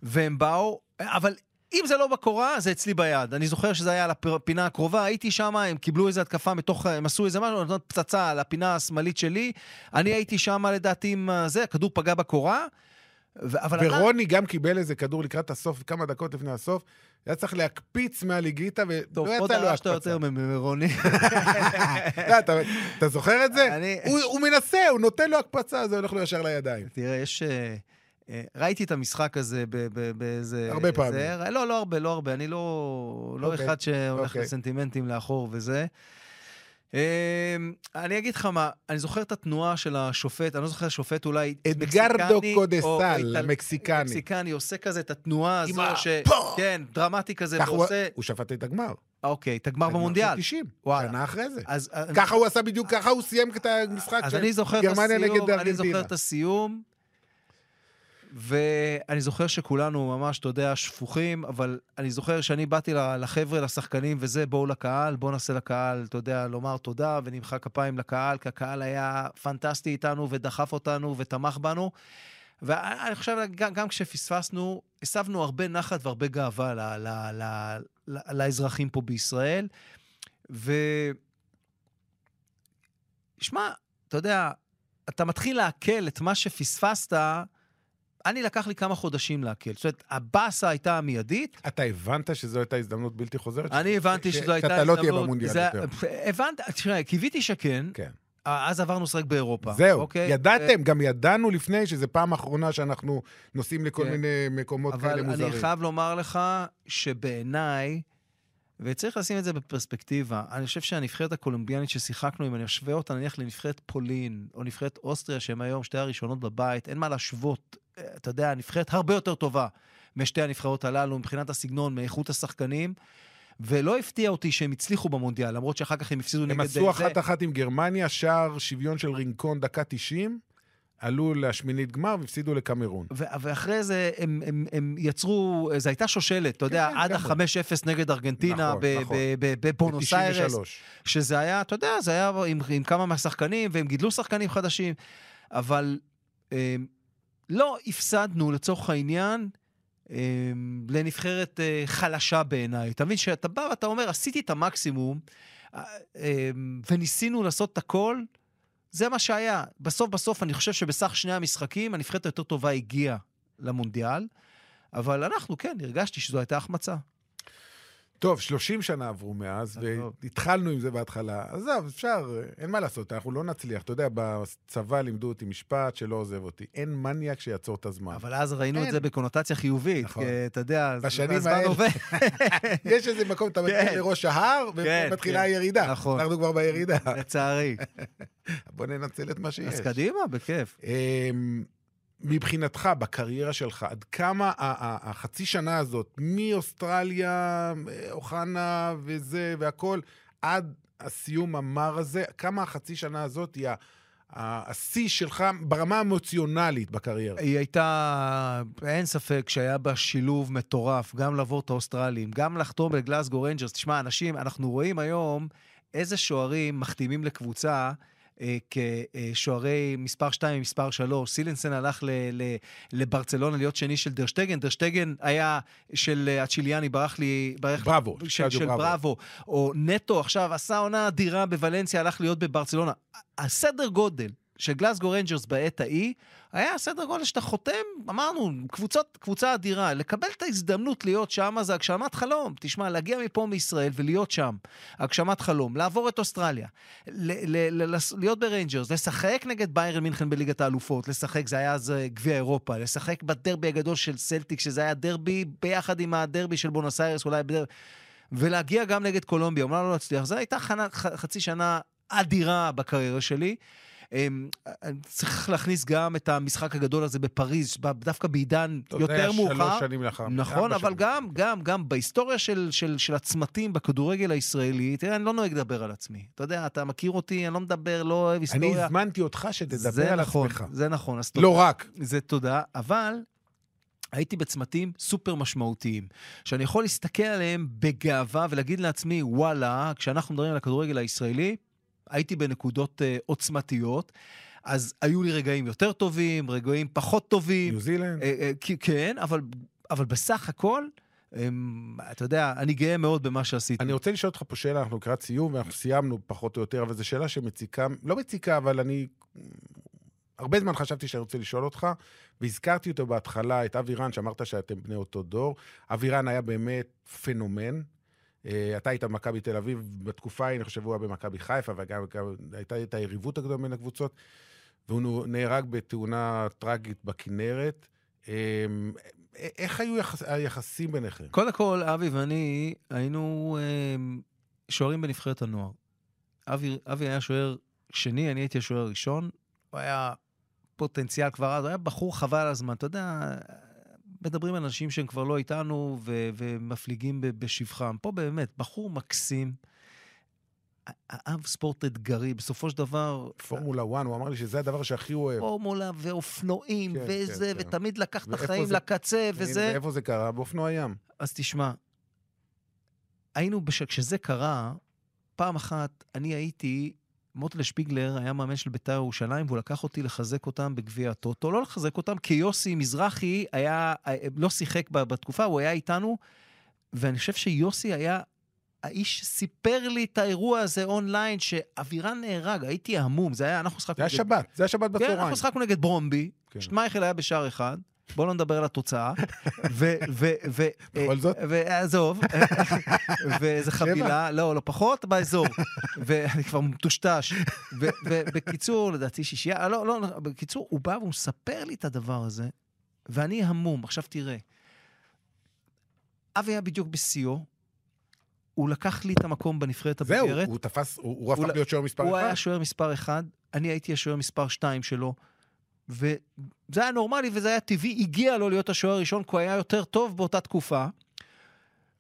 והם באו, אבל אם זה לא בקורה, זה אצלי ביד. אני זוכר שזה היה על הפינה הקרובה, הייתי שם, הם קיבלו איזו התקפה מתוך, הם עשו איזה משהו, נתנו פצצה על הפינה השמאלית שלי. אני הייתי שם לדעתי עם אה, זה, הכדור פגע בקורה. ו- אבל אתה- ורוני גם קיבל איזה כדור לקראת הסוף, כמה דקות לפני הסוף. היה צריך להקפיץ מהליגיטה, טוב, ולא פה יצא לו דרשת הקפצה. יותר מ- מרוני. לא, אתה- אתה זוכר את זה? אני- הוא הוא מנסה, הוא נותן לו הקפצה, זה הולך לו ישר לידיים. תראה, יש... אה, אה, ראיתי את המשחק הזה באיזה... הרבה פעמים. זה- לא, לא הרבה, לא הרבה. אני לא, לא אוקיי, אחד שהולך אוקיי. לסנטימנטים לאחור וזה. אה, אני אגיד לך מה, אני זוכר את התנועה של השופט, אני לא זוכר שופט אולי אדגרדו מקסיקני קודסל, המקסיקני. מקסיקני, עושה כזה את התנועה הזו, ש... כן, דרמטי כזה, ועושה... הוא שפט את הגמר. אוקיי, את הגמר במונדיאל. של 90, וואלה. שנה אחרי זה. ככה הוא עשה בדיוק, ככה הוא סיים את המשחק של גרמניה נגד אני זוכר ארגנטינה. את הסיום, ואני זוכר שכולנו ממש, אתה יודע, שפוכים, אבל אני זוכר שאני באתי לחבר'ה, לשחקנים וזה, בואו לקהל, בואו נעשה לקהל, אתה יודע, לומר תודה ונמחא כפיים לקהל, כי הקהל היה פנטסטי איתנו ודחף אותנו ותמך בנו. ואני חושב, גם, גם כשפספסנו, הסבנו הרבה נחת והרבה גאווה ל, ל, ל, ל, לאזרחים פה בישראל. ו... שמע, אתה יודע, אתה מתחיל לעכל את מה שפספסת, אני לקח לי כמה חודשים לעכל. זאת אומרת, הבאסה הייתה המיידית, אתה הבנת שזו הייתה הזדמנות בלתי חוזרת? אני הבנתי שזו הייתה שאתה הזדמנות. לא תהיה במונדיאל יותר. הבנת, תראה, קיוויתי שכן, כן. אז עברנו לשחק באירופה. זהו, אוקיי? ידעתם, גם ידענו לפני שזו פעם אחרונה שאנחנו נוסעים לכל כן. מיני מקומות כאלה אבל מוזרים. אני חייב לומר לך שבעיניי, וצריך לשים את זה בפרספקטיבה, אני חושב שהנבחרת הקולומביאנית ששיחקנו, אם אני אשווה אותה נניח לנבחרת פולין, או נבחרת אוסטריה, שהן היום שתי הראשונות בבית, אין מה להשוות. אה, אתה יודע, נבחרת הרבה יותר טובה משתי הנבחרות הללו, מבחינת הסגנון, מאיכות השחקנים. ולא הפתיע אותי שהם הצליחו במונדיאל, למרות שאחר כך הם הפסידו נגד... הם אה, עשו. אחת-אחת עם גרמניה, שער שוויון של רינקון דקה 90, עלו לשמינית גמר והפסידו לקמרון. ואחרי זה הם, הם, הם יצרו, זו הייתה שושלת, אתה יודע, כן, עד גם ה-5-0 נגד ארגנטינה נכון, ב- נכון. ב- ב- בבונוס איירס, ב-93. שזה היה, אתה יודע, זה היה עם, עם כמה מהשחקנים, והם גידלו שחקנים חדשים, אבל אה, לא הפסדנו לצורך העניין אה, לנבחרת אה, חלשה בעיניי. אתה מבין שאתה בא ואתה אומר, עשיתי את המקסימום, אה, אה, וניסינו לעשות את הכל, זה מה שהיה. בסוף בסוף אני חושב שבסך שני המשחקים הנבחרת היותר טובה הגיעה למונדיאל, אבל אנחנו, כן, הרגשתי שזו הייתה החמצה. טוב, 30 שנה עברו מאז. והתחלנו עם זה בהתחלה. עזוב, אפשר, אין מה לעשות, אנחנו לא נצליח. אתה יודע, בצבא לימדו אותי משפט שלא עוזב אותי. אין מניאק שיעצור את הזמן. אבל אז ראינו את אין. זה בקונוטציה חיובית, נכון. כי אתה יודע, הזמן. עובר. יש איזה מקום, אתה מגיע כן. לראש ההר, כן, ומתחילה כן. הירידה. נכון. אנחנו כבר בירידה. לצערי. בוא ננצל את מה שיש. אז קדימה, בכיף. מבחינתך, בקריירה שלך, עד כמה החצי שנה הזאת, מאוסטרליה, אוחנה וזה והכול, עד הסיום המר הזה, כמה החצי שנה הזאת היא השיא שלך ברמה האמוציונלית בקריירה? היא הייתה, אין ספק שהיה בה שילוב מטורף, גם לעבור את האוסטרלים, גם לחתום בגלאסגו ריינג'רס. תשמע, אנשים, אנחנו רואים היום איזה שוערים מחתימים לקבוצה. אה, כשוערי מספר 2 ומספר 3. סילסן הלך ל, ל, לברצלונה להיות שני של טר שטגן, טר שטגן היה של אה, הצ'יליאני, ברח לי... ברח בראבו, של, קלאודיו בראבו. בראבו. או נטו עכשיו עשה עונה אדירה בוולנסיה, הלך להיות בברצלונה. הסדר גודל של גלסגו רנג'רס בעת ההיא, היה סדר גודל שאתה חותם, אמרנו, קבוצות, קבוצה אדירה. לקבל את ההזדמנות להיות שם זה הגשמת חלום. תשמע, להגיע מפה מישראל ולהיות שם, הגשמת חלום. לעבור את אוסטרליה, להיות בריינג'רס, לשחק נגד ביירן מינכן בליגת האלופות, לשחק, זה היה אז אה, גביע אירופה, לשחק בדרבי הגדול של סלטיק, שזה היה דרבי ביחד עם הדרבי של בואנוס איירס, אולי בדרבי... ולהגיע גם נגד קולומביה, אומנם לא הצליח. זו הייתה חנה, ח, חצי שנה אדירה בקריירה שלי. אמ, צריך להכניס גם את המשחק הגדול הזה בפריז, דווקא בעידן טוב, זה יותר היה מאוחר. שלוש שנים לאחר נכון, אבל שנים. גם, גם, גם בהיסטוריה של, של, של הצמתים בכדורגל הישראלי, תראה, אני לא נוהג לדבר על עצמי. אתה יודע, אתה מכיר אותי, אני לא מדבר, לא אוהב אני היסטוריה. הזמנתי אותך שתדבר זה על נכון, עצמך. זה נכון. אז לא רק. זה תודה, אבל הייתי בצמתים סופר משמעותיים, שאני יכול להסתכל עליהם בגאווה ולהגיד לעצמי, וואלה, כשאנחנו מדברים על הכדורגל הישראלי, הייתי בנקודות uh, עוצמתיות, אז היו לי רגעים יותר טובים, רגעים פחות טובים, ניו זילנד. אה, אה, כי- כן, אבל, אבל בסך הכל, אה, אתה יודע, אני גאה מאוד במה שעשיתי. אני רוצה לשאול אותך פה שאלה, אנחנו לקראת סיום, ואנחנו סיימנו פחות או יותר, אבל זו שאלה שמציקה, לא מציקה, אבל אני... הרבה זמן חשבתי שאני רוצה לשאול אותך, והזכרתי אותו בהתחלה, את אבירן, שאמרת שאתם בני אותו דור. אבירן היה באמת פנומן. אה, אתה היית במכבי תל אביב, בתקופה אני חושב, הוא היה במכבי חיפה, וגם גם הייתה את היריבות הגדולה בין הקבוצות, והוא נהרג בתאונה טרגית בכנרת. אה, איך היו יחס, היחסים ביניכם? קודם כל, אבי ואני היינו אה, שוערים בנבחרת הנוער. אבי, היה שוער שני, אני הייתי השוער הראשון. הוא היה פוטנציאל כבר אז, הוא היה בחור חבל הזמן. אתה יודע, מדברים על אנשים שהם כבר לא איתנו ו- ומפליגים בשבחם. פה באמת, בחור מקסים, אהב ספורט אתגרי, בסופו של דבר... פורמולה 1, הוא אמר לי שזה הדבר שהכי הוא אוהב. פורמולה ואופנועים כן, וזה, כן, כן. ותמיד לקח את ואיפה החיים זה- לקצה וזה. איפה זה קרה? באופנוע ים. אז תשמע, היינו, בש... כשזה קרה, פעם אחת אני הייתי, מוטלה שפיגלר היה מאמן של בית"ר ירושלים, והוא לקח אותי לחזק אותם בגביע הטוטו. לא לחזק אותם, כי יוסי מזרחי היה, לא שיחק בתקופה, הוא היה איתנו, ואני חושב שיוסי היה האיש שסיפר לי את האירוע הזה אונליין, שאבירן נהרג, הייתי המום, זה היה, אנחנו שחקנו... זה היה נגד- שבת, זה היה שבת כן, בצהריים. אנחנו שחקנו נגד ברומבי, כן. שטמייכל היה בשער אחד, בואו לא נדבר על התוצאה, ו... ו... ו... בכל זאת? ועזוב, ואיזה חבילה, לא, לא פחות, באזור. ואני כבר מטושטש. ו- ובקיצור, לדעתי שישייה, לא, לא, לא, בקיצור, הוא בא והוא מספר לי את הדבר הזה, ואני המום. עכשיו תראה, אבי היה בדיוק בשיאו, הוא לקח לי את המקום בנבחרת זהו, הבוגרת. הוא תפס, הוא הוא הפך הוא- להיות שוער מספר הוא אחד. היה שוער מספר אחד, אני הייתי השוער מספר שתיים שלו, וזה היה נורמלי וזה היה טבעי, הגיע לו להיות השוער הראשון, כי הוא היה יותר טוב באותה תקופה.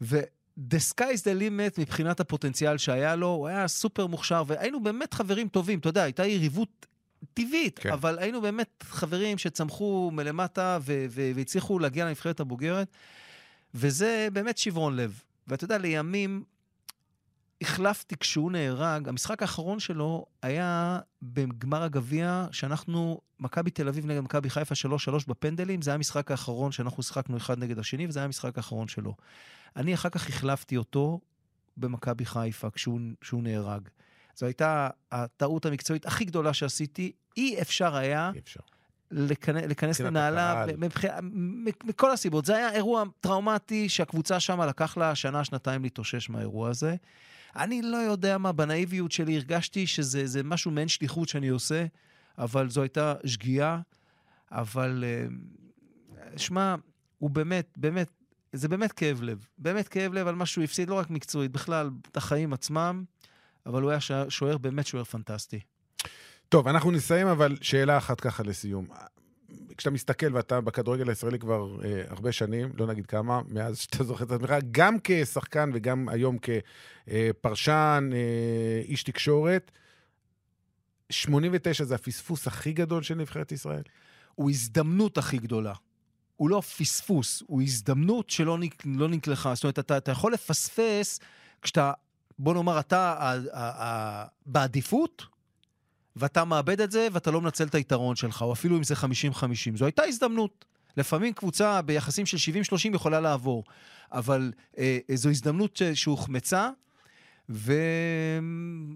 ו-the sky is the limit מבחינת הפוטנציאל שהיה לו, הוא היה סופר מוכשר, והיינו באמת חברים טובים, אתה יודע, הייתה יריבות טבעית, כן. אבל היינו באמת חברים שצמחו מלמטה ו- ו- והצליחו להגיע לנבחרת הבוגרת, וזה באמת שברון לב. ואתה יודע, לימים החלפתי כשהוא נהרג, המשחק האחרון שלו היה בגמר הגביע, שאנחנו, מכבי תל אביב נגד מכבי חיפה 3-3 בפנדלים, זה היה המשחק האחרון שאנחנו שיחקנו אחד נגד השני, וזה היה המשחק האחרון שלו. אני אחר כך החלפתי אותו במכבי חיפה כשהוא, כשהוא נהרג. זו הייתה הטעות המקצועית הכי גדולה שעשיתי. אי אפשר היה אי אפשר. לכנ... להיכנס מבחינת לנעליו, הקהל. מבח... מ- מכל הסיבות. זה היה אירוע טראומטי שהקבוצה שם לקח לה שנה, שנתיים להתאושש מהאירוע הזה. אני לא יודע מה, בנאיביות שלי הרגשתי שזה זה משהו מעין שליחות שאני עושה, אבל זו הייתה שגיאה. אבל, אה, שמע, הוא באמת, באמת, זה באמת כאב לב. באמת כאב לב על מה שהוא הפסיד, לא רק מקצועית, בכלל, את החיים עצמם, אבל הוא היה שוער, באמת שוער פנטסטי. טוב, אנחנו נסיים, אבל שאלה אחת ככה לסיום. כשאתה מסתכל, ואתה בכדורגל הישראלי כבר אה, הרבה שנים, לא נגיד כמה, מאז שאתה זוכר את עצמך, גם כשחקן וגם היום כפרשן, אה, איש תקשורת, 89 זה הפספוס הכי גדול של נבחרת ישראל? הוא הזדמנות הכי גדולה. הוא לא פספוס, הוא הזדמנות שלא נק, לא נקלחה. זאת אומרת, אתה, אתה יכול לפספס כשאתה, בוא נאמר, אתה ה, ה, ה, בעדיפות, ואתה מאבד את זה, ואתה לא מנצל את היתרון שלך, או אפילו אם זה 50-50. זו הייתה הזדמנות. לפעמים קבוצה ביחסים של 70-30 יכולה לעבור, אבל אה, זו הזדמנות ש- שהוחמצה, ו...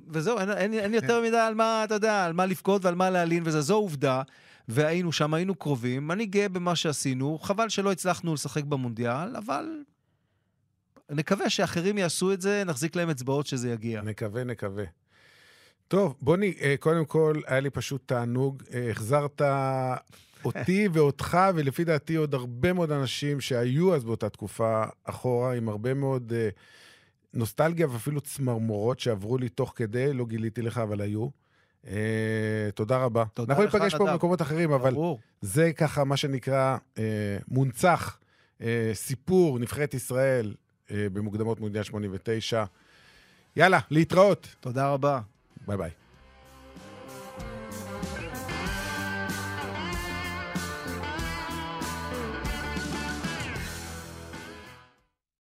וזהו, אין, אין, אין יותר מדי על מה, אתה יודע, על מה לבכות ועל מה להלין וזה, זו עובדה. והיינו שם, היינו קרובים. אני גאה במה שעשינו. חבל שלא הצלחנו לשחק במונדיאל, אבל נקווה שאחרים יעשו את זה, נחזיק להם אצבעות שזה יגיע. נקווה, נקווה. טוב, בוני, אה, קודם כל, היה לי פשוט תענוג. אה, החזרת אותי ואותך, ולפי דעתי עוד הרבה מאוד אנשים שהיו אז באותה תקופה אחורה, עם הרבה מאוד אה, נוסטלגיה ואפילו צמרמורות שעברו לי תוך כדי, לא גיליתי לך, אבל היו. תודה רבה. תודה אנחנו ניפגש פה. במקומות אחרים, אבל. זה ככה מה שנקרא מונצח, סיפור נבחרת ישראל במוקדמות מונדיאל 89. יאללה, להתראות. תודה רבה. Bye bye.